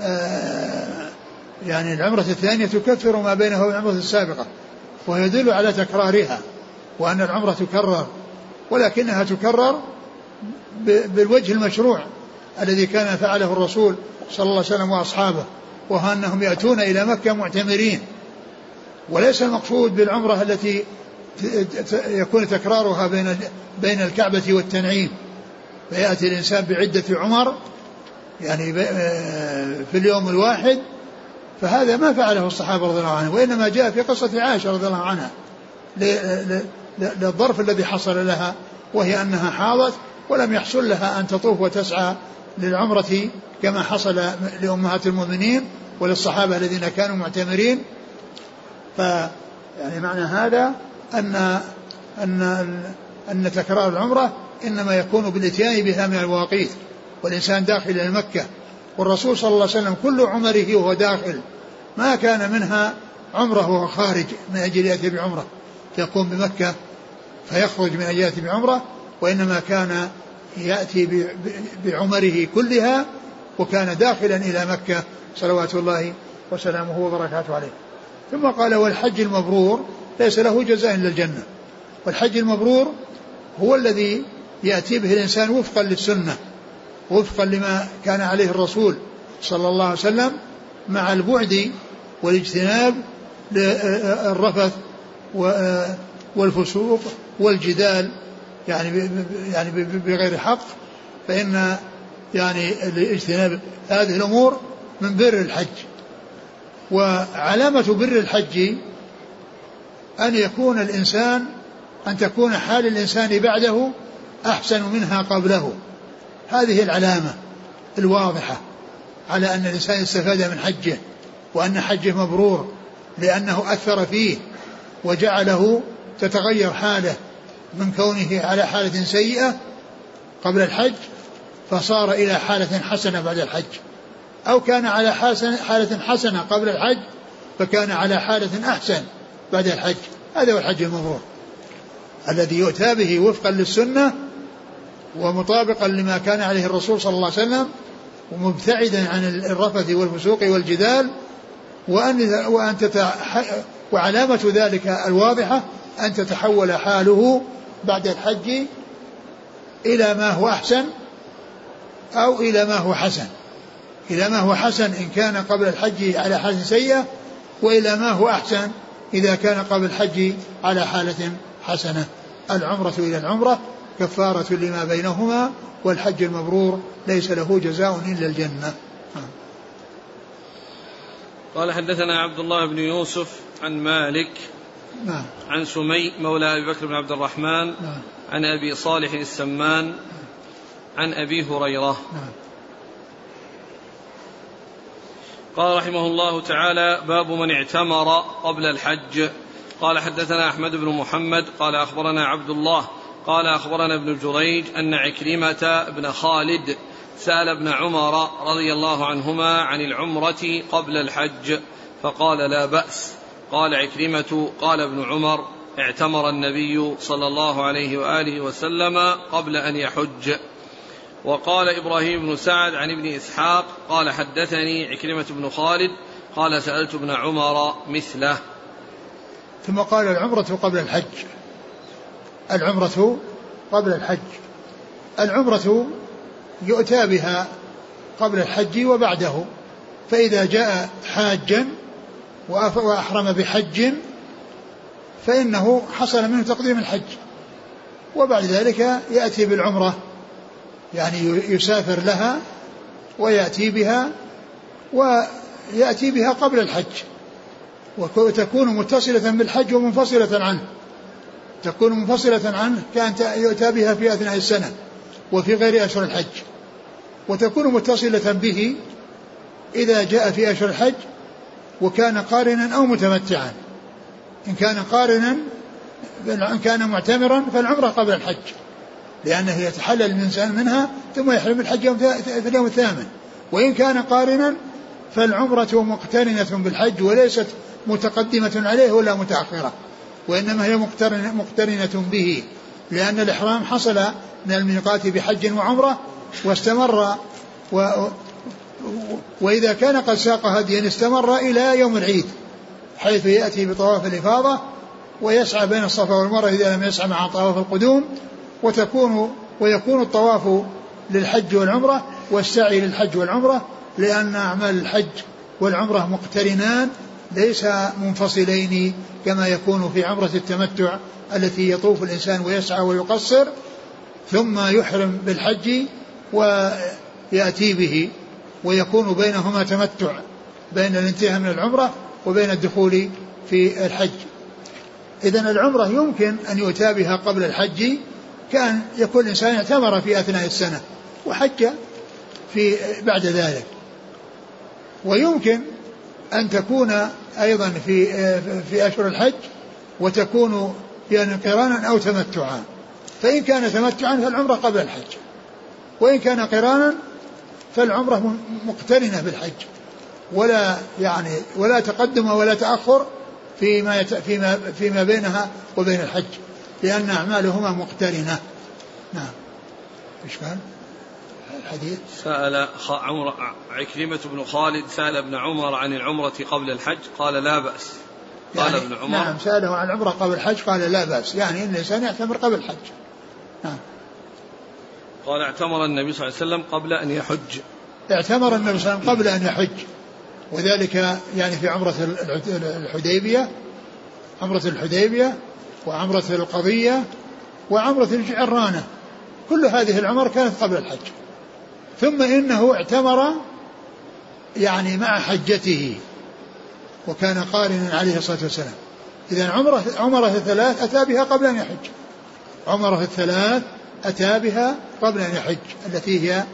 آه، يعني العمرة الثانية تكفر ما بينها وبين العمرة السابقة. ويدل على تكرارها. وأن العمرة تكرر. ولكنها تكرر بالوجه المشروع الذي كان فعله الرسول صلى الله عليه وسلم وأصحابه وهو أنهم يأتون إلى مكة معتمرين. وليس المقصود بالعمرة التي يكون تكرارها بين بين الكعبة والتنعيم. فيأتي الإنسان بعدة عمر يعني في اليوم الواحد. فهذا ما فعله الصحابة رضي الله عنهم وإنما جاء في قصة عائشة رضي الله عنها للظرف الذي حصل لها وهي أنها حاضت ولم يحصل لها أن تطوف وتسعى للعمرة كما حصل لأمهات المؤمنين وللصحابة الذين كانوا معتمرين. ف يعني معنى هذا أن أن أن تكرار العمرة إنما يكون بالإتيان بها من الواقيت والإنسان داخل إلى مكة. والرسول صلى الله عليه وسلم كل عمره وهو داخل ما كان منها عمرة وهو خارج من أجل يأتي بعمرة. يقوم بمكة فيخرج من أجل يأتي بعمرة وإنما كان يأتي بعمره كلها وكان داخلا إلى مكة صلوات الله وسلامه وبركاته عليه. ثم قال والحج المبرور ليس له جزاء إلا الجنة. والحج المبرور هو الذي يأتي به الإنسان وفقا للسنة وفقا لما كان عليه الرسول صلى الله عليه وسلم مع البعد والاجتناب للرفث والفسوق والجدال يعني يعني بغير حق فإن يعني اجتناب هذه الأمور من بر الحج. وعلامة بر الحج أن يكون الإنسان أن تكون حال الإنسان بعده أحسن منها قبله. هذه العلامة الواضحة على أن الإنسان استفاد من حجه وأن حجه مبرور لأنه أثر فيه وجعله تتغير حاله. من كونه على حالة سيئة قبل الحج فصار إلى حالة حسنة بعد الحج. أو كان على حالة حسنة قبل الحج فكان على حالة أحسن بعد الحج. هذا هو الحج المبرور. الذي يؤتى به وفقا للسنة ومطابقا لما كان عليه الرسول صلى الله عليه وسلم ومبتعدا عن الرفث والفسوق والجدال وأن وأن وعلامة ذلك الواضحة أن تتحول حاله بعد الحج إلى ما هو أحسن أو إلى ما هو حسن. إلى ما هو حسن إن كان قبل الحج على حالة سيئة وإلى ما هو أحسن إذا كان قبل الحج على حالة حسنة. العمرة إلى العمرة كفارة لما بينهما والحج المبرور ليس له جزاء إلا الجنة. قال حدثنا عبد الله بن يوسف عن مالك نعم. عن سمي مولى أبي بكر بن عبد الرحمن نعم. عن أبي صالح السمان عن أبي هريرة. نعم. قال رحمه الله تعالى باب من اعتمر قبل الحج. قال حدثنا أحمد بن محمد قال أخبرنا عبد الله قال أخبرنا ابن جريج أن عكرمة بن خالد سأل ابن عمر رضي الله عنهما عن العمرة قبل الحج فقال لا بأس. قال عكرمة قال ابن عمر اعتمر النبي صلى الله عليه وآله وسلم قبل أن يحج. وقال إبراهيم بن سعد عن ابن إسحاق قال حدثني عكرمة بن خالد قال سألت ابن عمر مثله. ثم قال العمرة قبل الحج. العمرة قبل الحج. العمرة يؤتى بها قبل الحج وبعده. فإذا جاء حاجا وأحرم بحج فإنه حصل منه تقديم الحج. وبعد ذلك يأتي بالعمرة يعني يسافر لها ويأتي بها ويأتي بها قبل الحج. وتكون متصلة بالحج ومنفصلة عنه. تكون منفصلة عنه كأن يؤتى بها في أثناء السنة وفي غير أشهر الحج. وتكون متصلة به إذا جاء في أشهر الحج وكان قارنا أو متمتعا. إن كان قارنا إن كان معتمرا فالعمرة قبل الحج. لأنه يتحلل الإنسان منها ثم يحرم الحج في اليوم الثامن. وإن كان قارنا فالعمرة مقترنة بالحج وليست متقدمة عليه ولا متأخرة. وإنما هي مقترنة, به. لأن الإحرام حصل من الميقات بحج وعمرة واستمر و وإذا كان قد ساق هديا استمر إلى يوم العيد حيث يأتي بطواف الإفاضة ويسعى بين الصفا والمروة إذا لم يسعى مع طواف القدوم وتكون ويكون الطواف للحج والعمرة والسعي للحج والعمرة لأن أعمال الحج والعمرة مقترنان ليس منفصلين كما يكون في عمرة التمتع التي يطوف الإنسان ويسعى ويقصر ثم يحرم بالحج ويأتي به. ويكون بينهما تمتع بين الانتهاء من العمرة وبين الدخول في الحج. إذا العمرة يمكن أن يؤتى بها قبل الحج كأن يكون الإنسان اعتمر في أثناء السنة وحج في بعد ذلك. ويمكن أن تكون أيضا في في أشهر الحج وتكون يعني قرانا أو تمتعا. فإن كان تمتعا فالعمرة قبل الحج وإن كان قرانا فالعمرة مقترنة بالحج. ولا يعني ولا تقدم ولا تأخر فيما فيما فيما بينها وبين الحج. لأن أعمالهما مقترنة. نعم. إيش قال؟ الحديث. سأل عمر عكرمة بن خالد سأل ابن عمر عن العمرة قبل الحج قال لا بأس. قال يعني ابن عمر. نعم سأله عن العمرة قبل الحج قال لا بأس. يعني أن الإنسان يعتمر قبل الحج. نعم. قال اعتمر النبي صلى الله عليه وسلم قبل أن يحج. اعتمر النبي صلى الله عليه وسلم قبل أن يحج. وذلك يعني في عمرة الحديبية عمرة الحديبية وعمرة القضية وعمرة الجعرانة. كل هذه العمر كانت قبل الحج. ثم إنه اعتمر يعني مع حجته وكان قارنا عليه الصلاة والسلام. إذا عمره عمرة الثلاث أتى بها قبل أن يحج. عمرة الثلاث أتى بها قبل أن يحج التي هي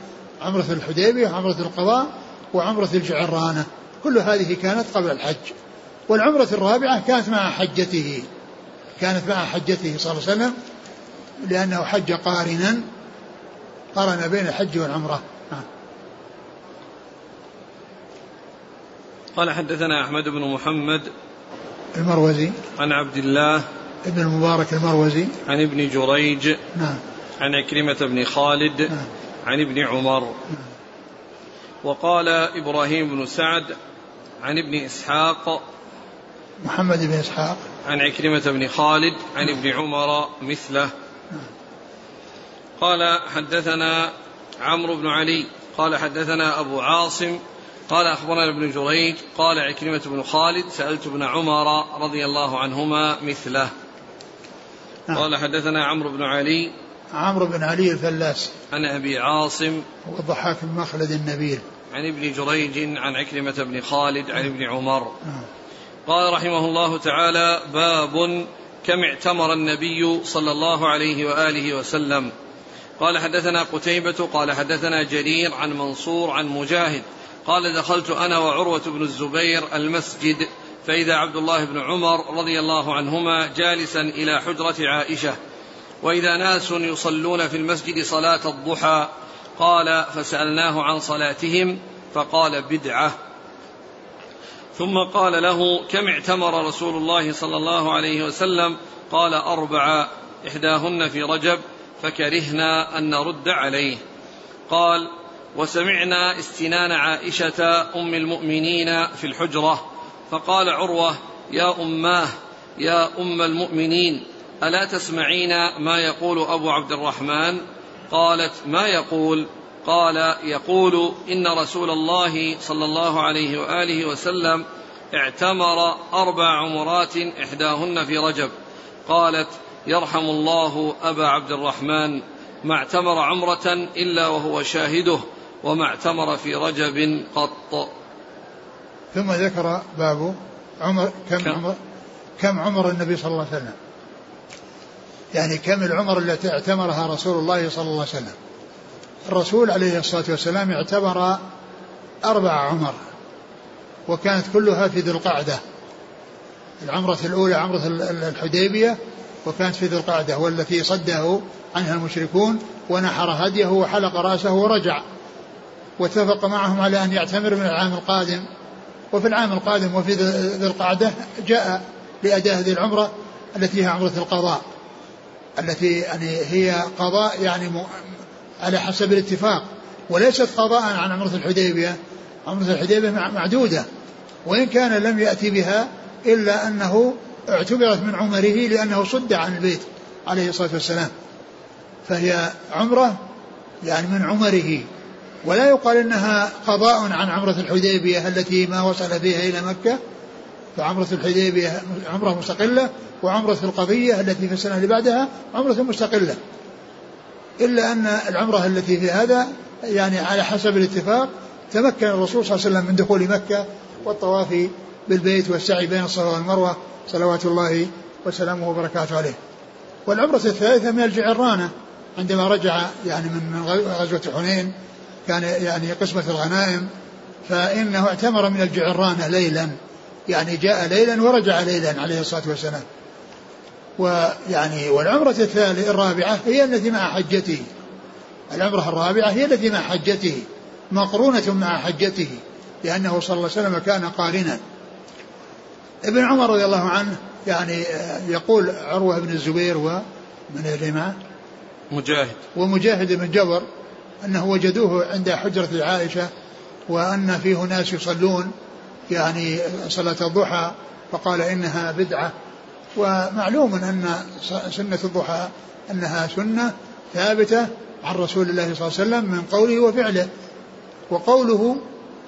عمرة الحديبية وعمرة القضاء وعمرة الجعرانة. كل هذه كانت قبل الحج. والعمرة الرابعة كانت مع حجته كانت مع حجته صلى الله عليه وسلم لأنه حج قارنا قارن بين الحج والعمرة. نعم. قال حدثنا أحمد بن محمد المروزي. عن عبد الله ابن المبارك المروزي. عن ابن جريج نعم. عن عكرمة بن خالد عن ابن عمر. وقال إبراهيم بن سعد عن ابن إسحاق محمد بن إسحاق. عن عكرمة بن خالد عن ابن عمر مثله. قال حدثنا عمرو بن علي قال حدثنا أبو عاصم قال أخبرنا ابن جريج قال عكرمة بن خالد سألت ابن عمر رضي الله عنهما مثله. قال حدثنا عمرو بن علي عمرو بن علي الفلاس. عن أبي عاصم. والضحاك بن مخلد النبيل. عن ابن جريج عن عكرمة بن خالد عن ابن عمر. نعم. قال رحمه الله تعالى باب كم اعتمر النبي صلى الله عليه وآله وسلم. قال حدثنا قتيبة قال حدثنا جرير عن منصور عن مجاهد. قال دخلت أنا وعروة بن الزبير المسجد فإذا عبد الله بن عمر رضي الله عنهما جالسا إلى حجرة عائشة. وإذا ناس يصلون في المسجد صلاة الضحى قال فسألناه عن صلاتهم فقال بدعة. ثم قال له كم اعتمر رسول الله صلى الله عليه وسلم؟ قال أربع إحداهن في رجب فكرهنا أن نرد عليه. قال وسمعنا استنان عائشة أم المؤمنين في الحجرة فقال عروة يا أماه يا أم المؤمنين ألا تسمعين ما يقول أبو عبد الرحمن؟ قالت ما يقول؟ قال يقول إن رسول الله صلى الله عليه وآله وسلم اعتمر أربع عمرات إحداهن في رجب. قالت يرحم الله أبا عبد الرحمن ما اعتمر عمرة إلا وهو شاهده وما اعتمر في رجب قط. ثم ذكر باب عمر كم, كم؟ عمر؟ كم عمر النبي صلى الله عليه وسلم؟ يعني كم العمر التي اعتمرها رسول الله صلى الله عليه وسلم. الرسول عليه الصلاة والسلام اعتبر أربع عمر وكانت كلها في ذي القعدة. العمرة الأولى عمرة الحديبية وكانت في ذي القعدة والتي صده عنها المشركون ونحر هديه وحلق رأسه ورجع. واتفق معهم على أن يعتمر من العام القادم. وفي العام القادم وفي ذي القعدة جاء لأداء هذه العمرة التي هي عمرة القضاء. التي يعني هي قضاء يعني على حسب الاتفاق وليست قضاء عن عمرة الحديبية. عمرة الحديبية معدودة وإن كان لم يأتي بها إلا أنه اعتبرت من عمره لأنه صد عن البيت عليه الصلاة والسلام. فهي عمرة يعني من عمره ولا يقال إنها قضاء عن عمرة الحديبية التي ما وصل فيها إلى مكة. فعمرة الحديبية عمرة مستقلة وعمرة القضية التي في السنة اللي بعدها عمرة مستقلة. إلا أن العمرة التي في هذا يعني على حسب الاتفاق تمكن الرسول صلى الله عليه وسلم من دخول مكة والطواف بالبيت والسعي بين الصفا والمروة صلوات الله وسلامه وبركاته عليه. والعمرة الثالثة من الجعرانة عندما رجع يعني من غزوة حنين كان يعني قسمة الغنائم فإنه اعتمر من الجعرانة ليلا. يعني جاء ليلا ورجع ليلا عليه الصلاة والسلام. ويعني والعمرة الثالثة الرابعة هي التي مع حجته. العمرة الرابعة هي التي مع حجته. مقرونة مع حجته لأنه صلى الله عليه وسلم كان قارنا. ابن عمر رضي الله عنه يعني يقول عروة بن الزبير ومن اللي معه مجاهد. ومجاهد بن جبر أنه وجدوه عند حجرة عائشة وأن فيه ناس يصلون. يعني صلاة الضحى فقال إنها بدعة. ومعلوم أن سنة الضحى أنها سنة ثابتة عن رسول الله صلى الله عليه وسلم من قوله وفعله. وقوله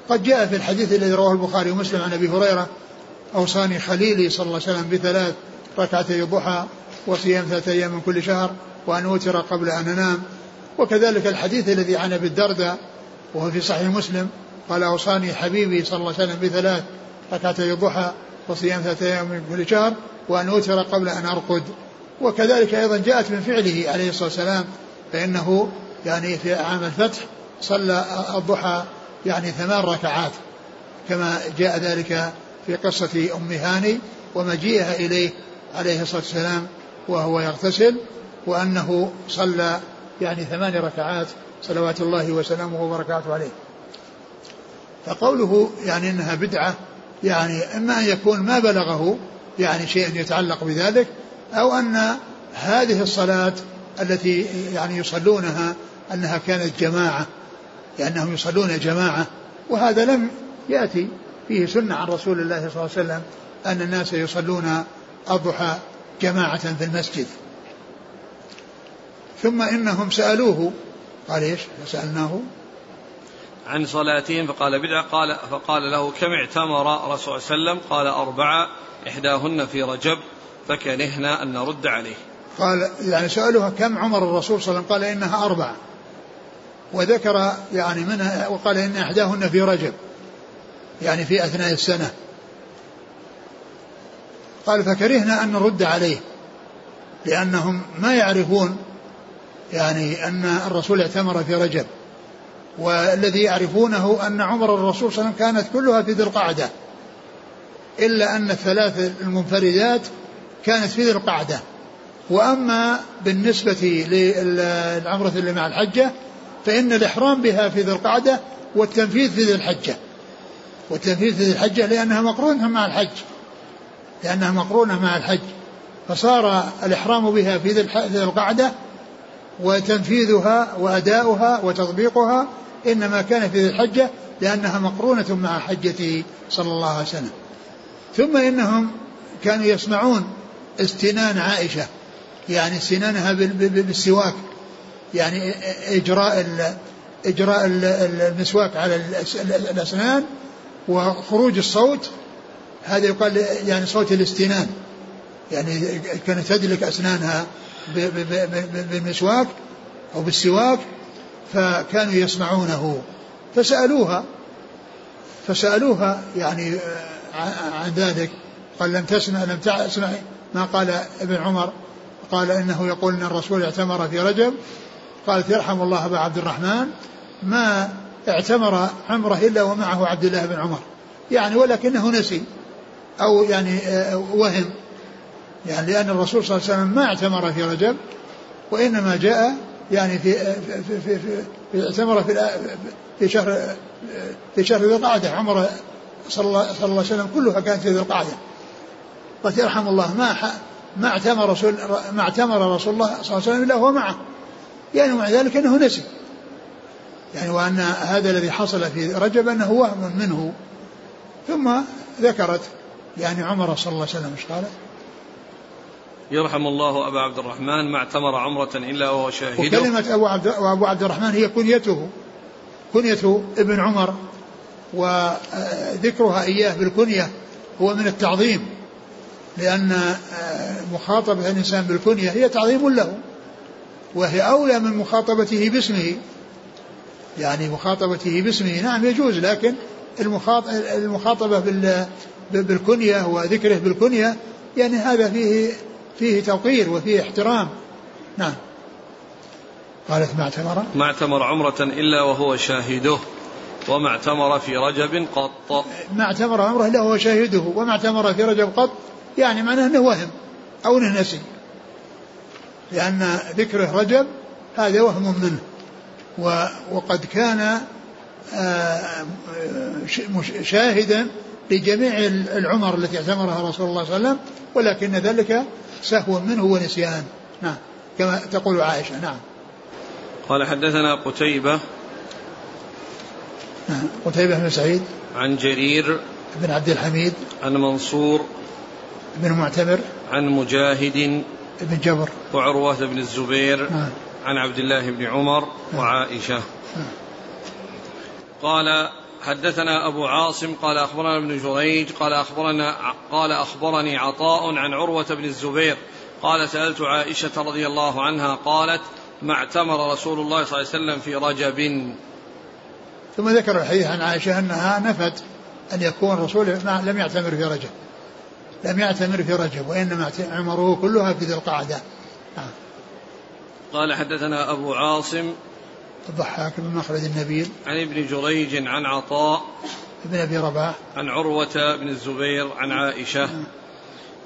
قد جاء في الحديث الذي رواه البخاري ومسلم عن أبي هريرة أوصاني خليلي صلى الله عليه وسلم بثلاث ركعتي الضحى وصيام ثلاثة أيام من كل شهر وأن أوتر قبل أن أنام. وكذلك الحديث الذي عن أبي الدرداء وهو في صحيح مسلم قال أوصاني حبيبي صلى الله عليه وسلم بثلاث ركعتي الضحى وصيام ثلاثة أيام من كل شهر وأن أوتر قبل أن أرقد. وكذلك أيضا جاءت من فعله عليه الصلاة والسلام فإنه يعني في عام الفتح صلى الضحى يعني ثمان ركعات كما جاء ذلك في قصة أم هاني ومجيئها إليه عليه الصلاة والسلام وهو يغتسل وأنه صلى يعني ثمان ركعات صلوات الله وسلامه وبركاته عليه. فقوله يعني إنها بدعة يعني إما أن يكون ما بلغه يعني شيء يتعلق بذلك أو أن هذه الصلاة التي يعني يصلونها أنها كانت جماعة لأنهم يصلون جماعة وهذا لم يأتي فيه سنة عن رسول الله صلى الله عليه وسلم أن الناس يصلون الضحى جماعة في المسجد ثم إنهم سألوه قال إيش؟ سالناه عن صلاتهم فقال بدعة قال فقال له كم اعتمر رسول صلى الله عليه وسلم؟ قال أربعة إحداهن في رجب فكرهنا أن نرد عليه. قال يعني سألوها كم عمر الرسول صلى الله عليه وسلم؟ قال إنها أربع وذكر يعني منها وقال إن إحداهن في رجب يعني في أثناء السنة. قال فكرهنا أن نرد عليه لأنهم ما يعرفون يعني أن الرسول اعتمر في رجب. والذي يعرفونه أن عمر الرسول صلى الله عليه وسلم كانت كلها في ذي القعدة إلا أن الثلاث المنفردات كانت في ذي القعدة. وأما بالنسبة للعمرة اللي مع الحجة فإن الإحرام بها في ذي القعدة والتنفيذ في ذي الحجة. والتنفيذ في ذي الحجة لأنها مقرونة مع الحج لأنها مقرونة مع الحج. فصار الإحرام بها في ذي القعدة وتنفيذها وأداؤها وتطبيقها إنما كان في ذي الحجة لأنها مقرونة مع حجته صلى الله عليه وسلم. ثم إنهم كانوا يسمعون استنان عائشة يعني استنانها بالسواك يعني إجراء إجراء المسواك على الأسنان وخروج الصوت هذا يقال يعني صوت الاستنان يعني كانت تدلك أسنانها بالمسواك أو بالسواك فكانوا يسمعونه. فسألوها فسألوها يعني آه، عن ذلك. قال لم تسمع لم تسمع ما قال ابن عمر. قال إنه يقول إن الرسول اعتمر في رجب. قالت يرحم الله أبا عبد الرحمن. ما اعتمر عمره إلا ومعه عبد الله بن عمر. يعني ولكنه نسي أو يعني آه، وهم. يعني لأن الرسول صلى الله عليه وسلم ما اعتمر في رجب وإنما جاء يعني في في في, في, اعتمر في في شهر في شهر ذي القعدة. عمره صلى الله, صلى الله عليه وسلم كلها كانت في ذي القعدة. قالت يرحم الله ما ما اعتمر رسول ما اعتمر رسول الله صلى الله عليه وسلم إلا هو معه. يعني مع ذلك إنه نسي. يعني وأن هذا الذي حصل في رجب أنه وهم منه. ثم ذكرت يعني عمر صلى الله عليه وسلم إيش قال؟ يرحم الله أبا عبد الرحمن ما اعتمر عمرة إلا وهو شاهد وكلمة أبو عبد وابو عبد الرحمن هي كنيته. كنية ابن عمر وذكرها إياه بالكنية هو من التعظيم لأن آه، مخاطبة الإنسان بالكنية هي تعظيم له وهي أولى من مخاطبته باسمه. يعني مخاطبته باسمه نعم يجوز لكن المخاطبة بالكنية وذكره بالكنية يعني هذا فيه فيه توقير وفيه احترام. نعم. قالت ما اعتمر. ما اعتمر عمرة إلا وهو شاهده وما اعتمر في رجب قط. ما اعتمر عمرة إلا هو شاهده وما اعتمر في رجب قط يعني معناه أنه وهم أو أنه نسي. لأن ذكره رجب هذا وهم منه وقد كان آه، شاهدا لجميع العمر التي اعتمرها رسول الله صلى الله عليه وسلم ولكن ذلك سهو منه ونسيان. نعم. كما تقول عائشة نعم. قال حدثنا قتيبة. نعم. قتيبة بن سعيد. عن جرير. بن عبد الحميد. عن منصور. بن معتمر. عن مجاهد. بن جبر. وعروة بن الزبير. نعم. عن عبد الله بن عمر. نعم. وعائشة. نعم. قال حدثنا أبو عاصم قال أخبرنا ابن جريج قال أخبرنا قال أخبرني عطاء عن عروة بن الزبير قال سألت عائشة رضي الله عنها قالت ما اعتمر رسول الله صلى الله عليه وسلم في رجب. ثم ذكر الحديث عن عائشة أنها نفت أن يكون الرسول لم يعتمر في رجب. لم يعتمر في رجب وإنما عمره كلها في ذي القعدة. آه. قال حدثنا أبو عاصم الضحاك بن مخلد النبيل. عن ابن جريج عن عطاء بن أبي رباح. عن عروة بن الزبير عن عائشة.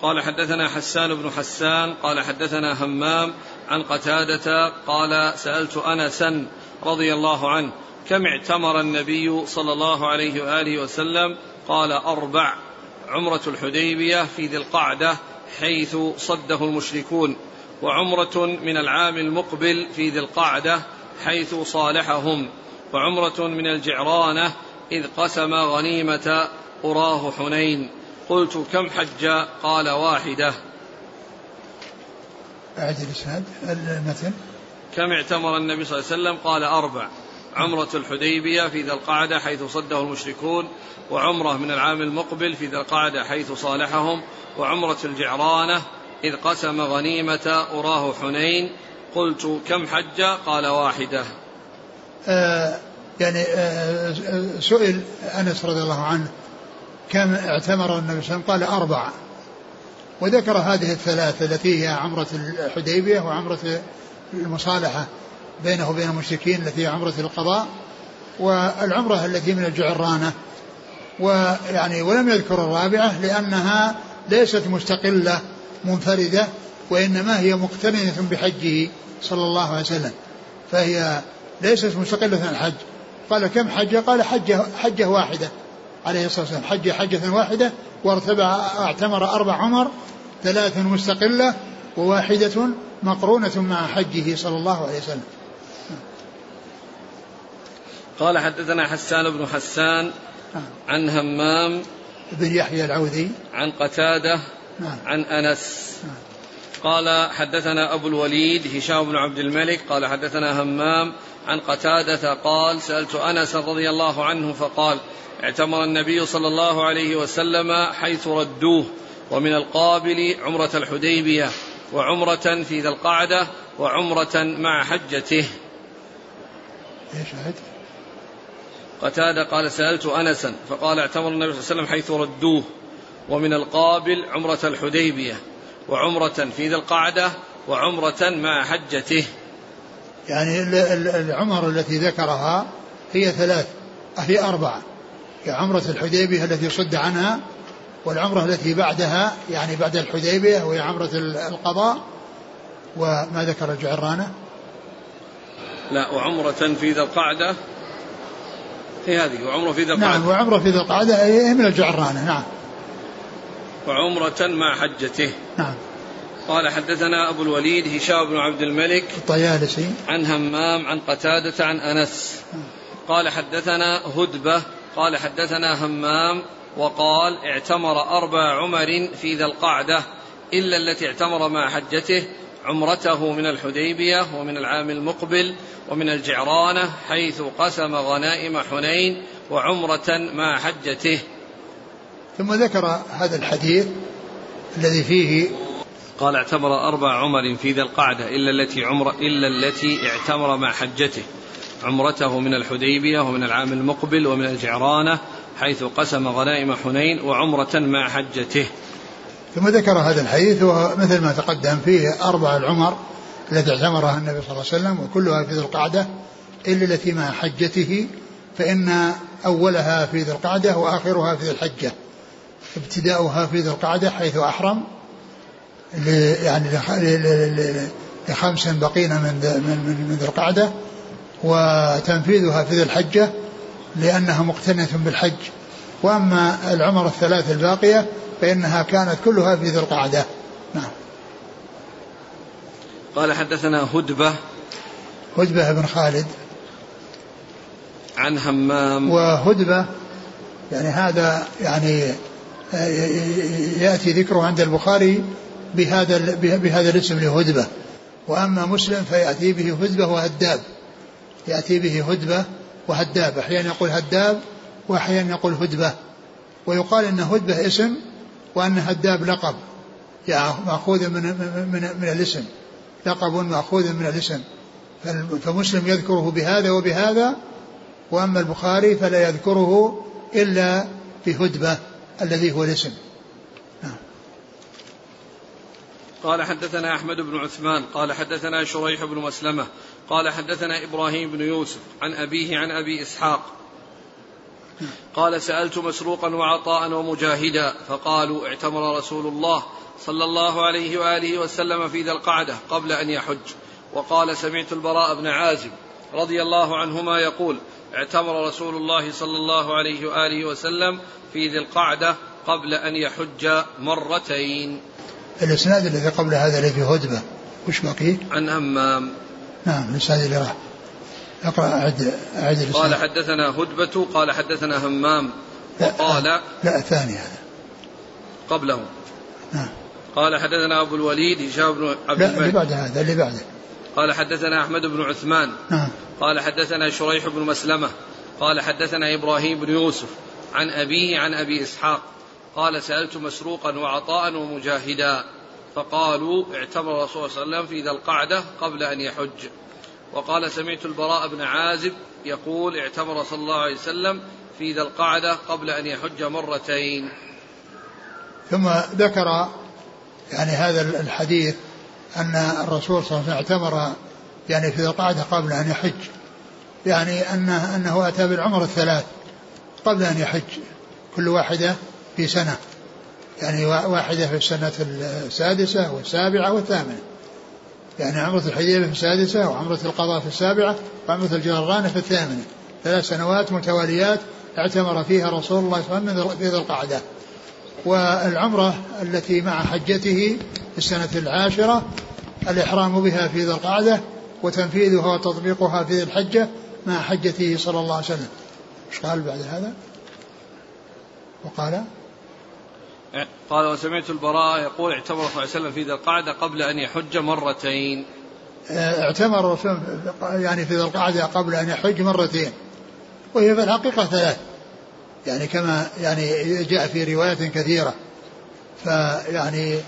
قال حدثنا حسان بن حسان قال حدثنا همام عن قتادة قال سألت أنسا رضي الله عنه كم اعتمر النبي صلى الله عليه وآله وسلم؟ قال أربع عمرة الحديبية في ذي القعدة حيث صده المشركون وعمرة من العام المقبل في ذي القعدة حيث صالحهم. وعمرة من الجعرانة إذ قسم غنيمة أراه حنين. قلت كم حج؟ قال واحدة. أعد الإسناد. المثل كم اعتمر النبي صلى الله عليه وسلم؟ قال أربع. عمرة الحديبية في ذا القعدة حيث صده المشركون وعمرة من العام المقبل في ذا القعدة حيث صالحهم وعمرة الجعرانة إذ قسم غنيمة أراه حنين. قلت كم حج؟ قال واحدة. آه يعني آه سئل أنس رضي الله عنه كم اعتمر النبي صلى الله عليه وسلم؟ قال أربع وذكر هذه الثلاثة التي هي عمرة الحديبية وعمرة المصالحة بينه وبين المشركين التي هي عمرة القضاء والعمرة التي من الجعرانة. ويعني ولم يذكر الرابعة لأنها ليست مستقلة منفردة. وإنما هي مقترنة بحجه صلى الله عليه وسلم فهي ليست مستقلة عن الحج قال كم حجة قال حجة, حجة واحدة عليه الصلاة والسلام حج حجة واحدة وارتبع اعتمر أربع عمر ثلاث مستقلة وواحدة مقرونة مع حجه صلى الله عليه وسلم قال حدثنا حسان بن حسان نعم. عن همام بن يحيى العوذي عن قتادة نعم. عن أنس نعم. قال حدثنا أبو الوليد هشام بن عبد الملك قال حدثنا همام عن قتادة قال سألت أنس رضي الله عنه فقال اعتمر النبي صلى الله عليه وسلم حيث ردوه ومن القابل عمرة الحديبية وعمرة في ذا القعدة وعمرة مع حجته. إيش قتادة قال سألت أنسا فقال اعتمر النبي صلى الله عليه وسلم حيث ردوه ومن القابل عمرة الحديبية. وعمرة في ذي القعدة وعمرة مع حجته. يعني العمر التي ذكرها هي ثلاث هي أربعة. هي عمرة الحديبية التي صد عنها والعمرة التي بعدها يعني بعد الحديبية وهي عمرة القضاء. وما ذكر الجعرانة؟ لا وعمرة في ذي القعدة. هي هذه وعمرة في ذي القعدة. نعم وعمرة في ذي القعدة هي من الجعرانة نعم. وعمرة مع حجته. نعم. قال حدثنا أبو الوليد هشام بن عبد الملك الطيالسي. عن همام عن قتادة عن أنس. قال حدثنا هدبة قال حدثنا همام وقال اعتمر أربع عمر في ذا القعدة إلا التي اعتمر مع حجته عمرته من الحديبية ومن العام المقبل ومن الجعرانة حيث قسم غنائم حنين وعمرة مع حجته. ثم ذكر هذا الحديث الذي فيه قال اعتمر أربع عمر في ذا القعدة إلا التي عمر إلا التي اعتمر مع حجته. عمرته من الحديبية ومن العام المقبل ومن الجعرانة حيث قسم غنائم حنين وعمرة مع حجته. ثم ذكر هذا الحديث ومثل ما تقدم فيه أربع العمر التي اعتمرها النبي صلى الله عليه وسلم وكلها في ذي القعدة إلا التي مع حجته فإن أولها في ذي القعدة وآخرها في ذي الحجة. ابتداؤها في ذي القعدة حيث أحرم يعني لخمس بقين من من من ذي القعدة وتنفيذها في ذي الحجة لأنها مقتنية بالحج. وأما العمر الثلاث الباقية فإنها كانت كلها في ذي القعدة. نعم. قال حدثنا هدبة. هدبة بن خالد. عن همام وهدبة يعني هذا يعني يأتي ذكره عند البخاري بهذا بهذا الاسم لهدبة وأما مسلم فيأتي به هدبة وهداب. يأتي به هدبة وهداب. أحيانا يقول هداب وأحيانا يقول هدبة. ويقال أن هدبة اسم وأن هداب لقب. يعني مأخوذ من, من, من الاسم. لقب مأخوذ من الاسم. فمسلم يذكره بهذا وبهذا وأما البخاري فلا يذكره إلا بهدبة. الذي هو الاسم نعم. قال حدثنا أحمد بن عثمان قال حدثنا شريح بن مسلمة قال حدثنا إبراهيم بن يوسف عن أبيه عن أبي إسحاق. قال سألت مسروقا وعطاء ومجاهدا فقالوا اعتمر رسول الله صلى الله عليه وآله وسلم في ذا القعدة قبل أن يحج. وقال سمعت البراء بن عازب رضي الله عنهما يقول اعتمر رسول الله صلى الله عليه وآله وسلم في ذي القعدة قبل أن يحج مرتين. الإسناد الذي قبل هذا الذي في هدبة وش بقي؟ عن همام. نعم الإسناد اللي راح. اقرأ أعد أعد قال حدثنا هدبة قال حدثنا همام. وقال لا, لا الثاني هذا. قبله نعم. قال حدثنا أبو الوليد هشام بن عبد لا اللي بعد هذا اللي بعده. قال حدثنا أحمد بن عثمان. نعم. قال حدثنا شريح بن مسلمة. قال حدثنا إبراهيم بن يوسف عن أبيه عن أبي إسحاق. قال سألت مسروقا وعطاء ومجاهدا. فقالوا اعتمر الرسول صلى الله عليه وسلم في ذا القعدة قبل أن يحج. وقال سمعت البراء بن عازب يقول اعتمر صلى الله عليه وسلم في ذا القعدة قبل أن يحج مرتين. ثم ذكر يعني هذا الحديث أن الرسول صلى الله عليه وسلم اعتمر يعني في ذا القعدة قبل أن يحج. يعني أنه, أنه أتى بالعمر الثلاث قبل أن يحج. كل واحدة في سنة. يعني واحدة في السنة السادسة والسابعة والثامنة. يعني عمرة الحديبية في السادسة وعمرة القضاء في السابعة وعمرة الجرانة في الثامنة. ثلاث سنوات متواليات اعتمر فيها رسول الله صلى الله عليه وسلم في ذي القعدة. والعمرة التي مع حجته السنة العاشرة الإحرام بها في ذي القعدة وتنفيذها وتطبيقها في ذي الحجة مع حجته صلى الله عليه وسلم. إيش قال بعد هذا؟ وقال؟ قال وسمعت البراء يقول اعتمر صلى الله عليه وسلم في ذي القعدة قبل أن يحج مرتين. اعتمر الرسول يعني في ذي القعدة قبل أن يحج مرتين. وهي في الحقيقة ثلاث. يعني كما يعني جاء في روايات كثيرة. فيعني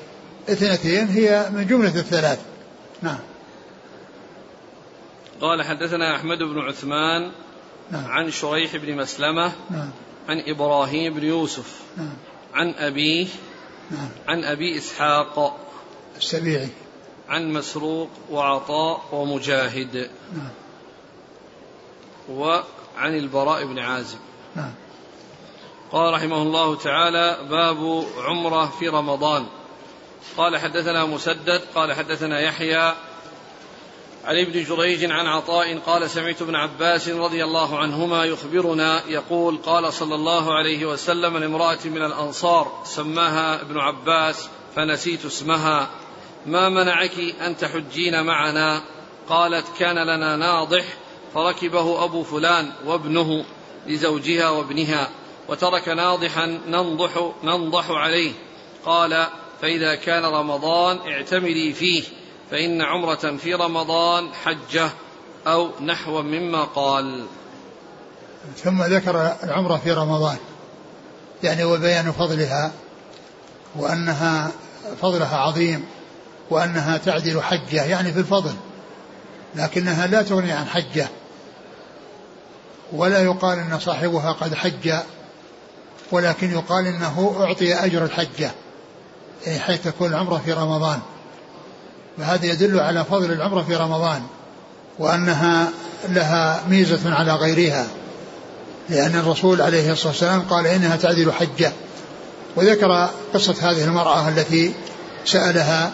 اثنتين هي من جملة الثلاث نعم قال حدثنا أحمد بن عثمان نعم. عن شريح بن مسلمة نعم. عن إبراهيم بن يوسف نعم. عن أبيه نعم. عن أبي إسحاق السبيعي عن مسروق وعطاء ومجاهد نعم. وعن البراء بن عازب نعم. قال رحمه الله تعالى باب عمرة في رمضان قال حدثنا مسدد قال حدثنا يحيى عن ابن جريج عن عطاء قال سمعت ابن عباس رضي الله عنهما يخبرنا يقول قال صلى الله عليه وسلم لامرأة من الأنصار سماها ابن عباس فنسيت اسمها ما منعك أن تحجين معنا؟ قالت كان لنا ناضح فركبه أبو فلان وابنه لزوجها وابنها وترك ناضحا ننضح ننضح عليه. قال فإذا كان رمضان اعتمري فيه فإن عمرة في رمضان حجة أو نحو مما قال. ثم ذكر العمرة في رمضان يعني وبيان فضلها وأنها فضلها عظيم وأنها تعدل حجة يعني في الفضل لكنها لا تغني عن حجة ولا يقال أن صاحبها قد حج ولكن يقال أنه أعطي أجر الحجة. يعني حيث تكون العمرة في رمضان. فهذا يدل على فضل العمرة في رمضان وأنها لها ميزة على غيرها. لأن الرسول عليه الصلاة والسلام قال إنها تعدل حجة. وذكر قصة هذه المرأة التي سألها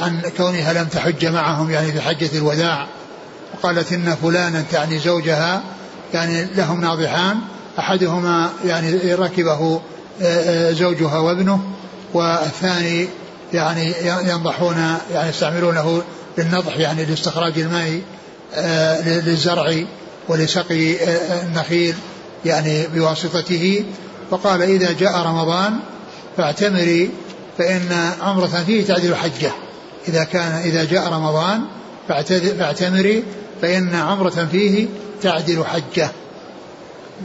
عن كونها لم تحج معهم يعني في حجة الوداع وقالت إن فلانا تعني زوجها يعني لهم ناضحان أحدهما يعني ركبه آه، آه، زوجها وابنه والثاني يعني ينضحون يعني يستعملونه للنضح يعني لاستخراج الماء آه، للزرع ولسقي النخيل يعني بواسطته. فقال إذا جاء رمضان فاعتمري فإن عمرة فيه تعدل حجة. إذا كان إذا جاء رمضان فاعتمري فإن عمرة فيه تعدل حجة.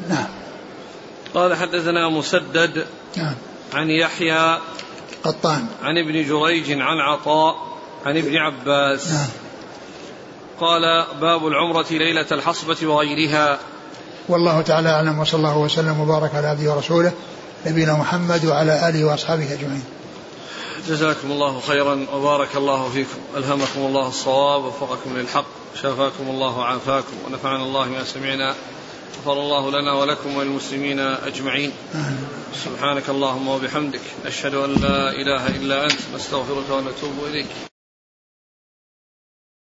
نعم. قال حدثنا مسدد نعم. عن يحيى قطان. عن ابن جريج عن عطاء عن ابن عباس. نعم. قال باب العمرة ليلة الحصبة وغيرها. والله تعالى أعلم وصلى الله وسلم وبارك على عبده ورسوله نبينا محمد وعلى آله وأصحابه أجمعين. جزاكم الله خيرا وبارك الله فيكم. ألهمكم الله الصواب ووفقكم للحق شافاكم الله وعافاكم ونفعنا الله ما سمعنا. غفر الله لنا ولكم وللمسلمين أجمعين. سبحانك اللهم وبحمدك نشهد أن لا إله إلا أنت نستغفرك ونتوب إليك.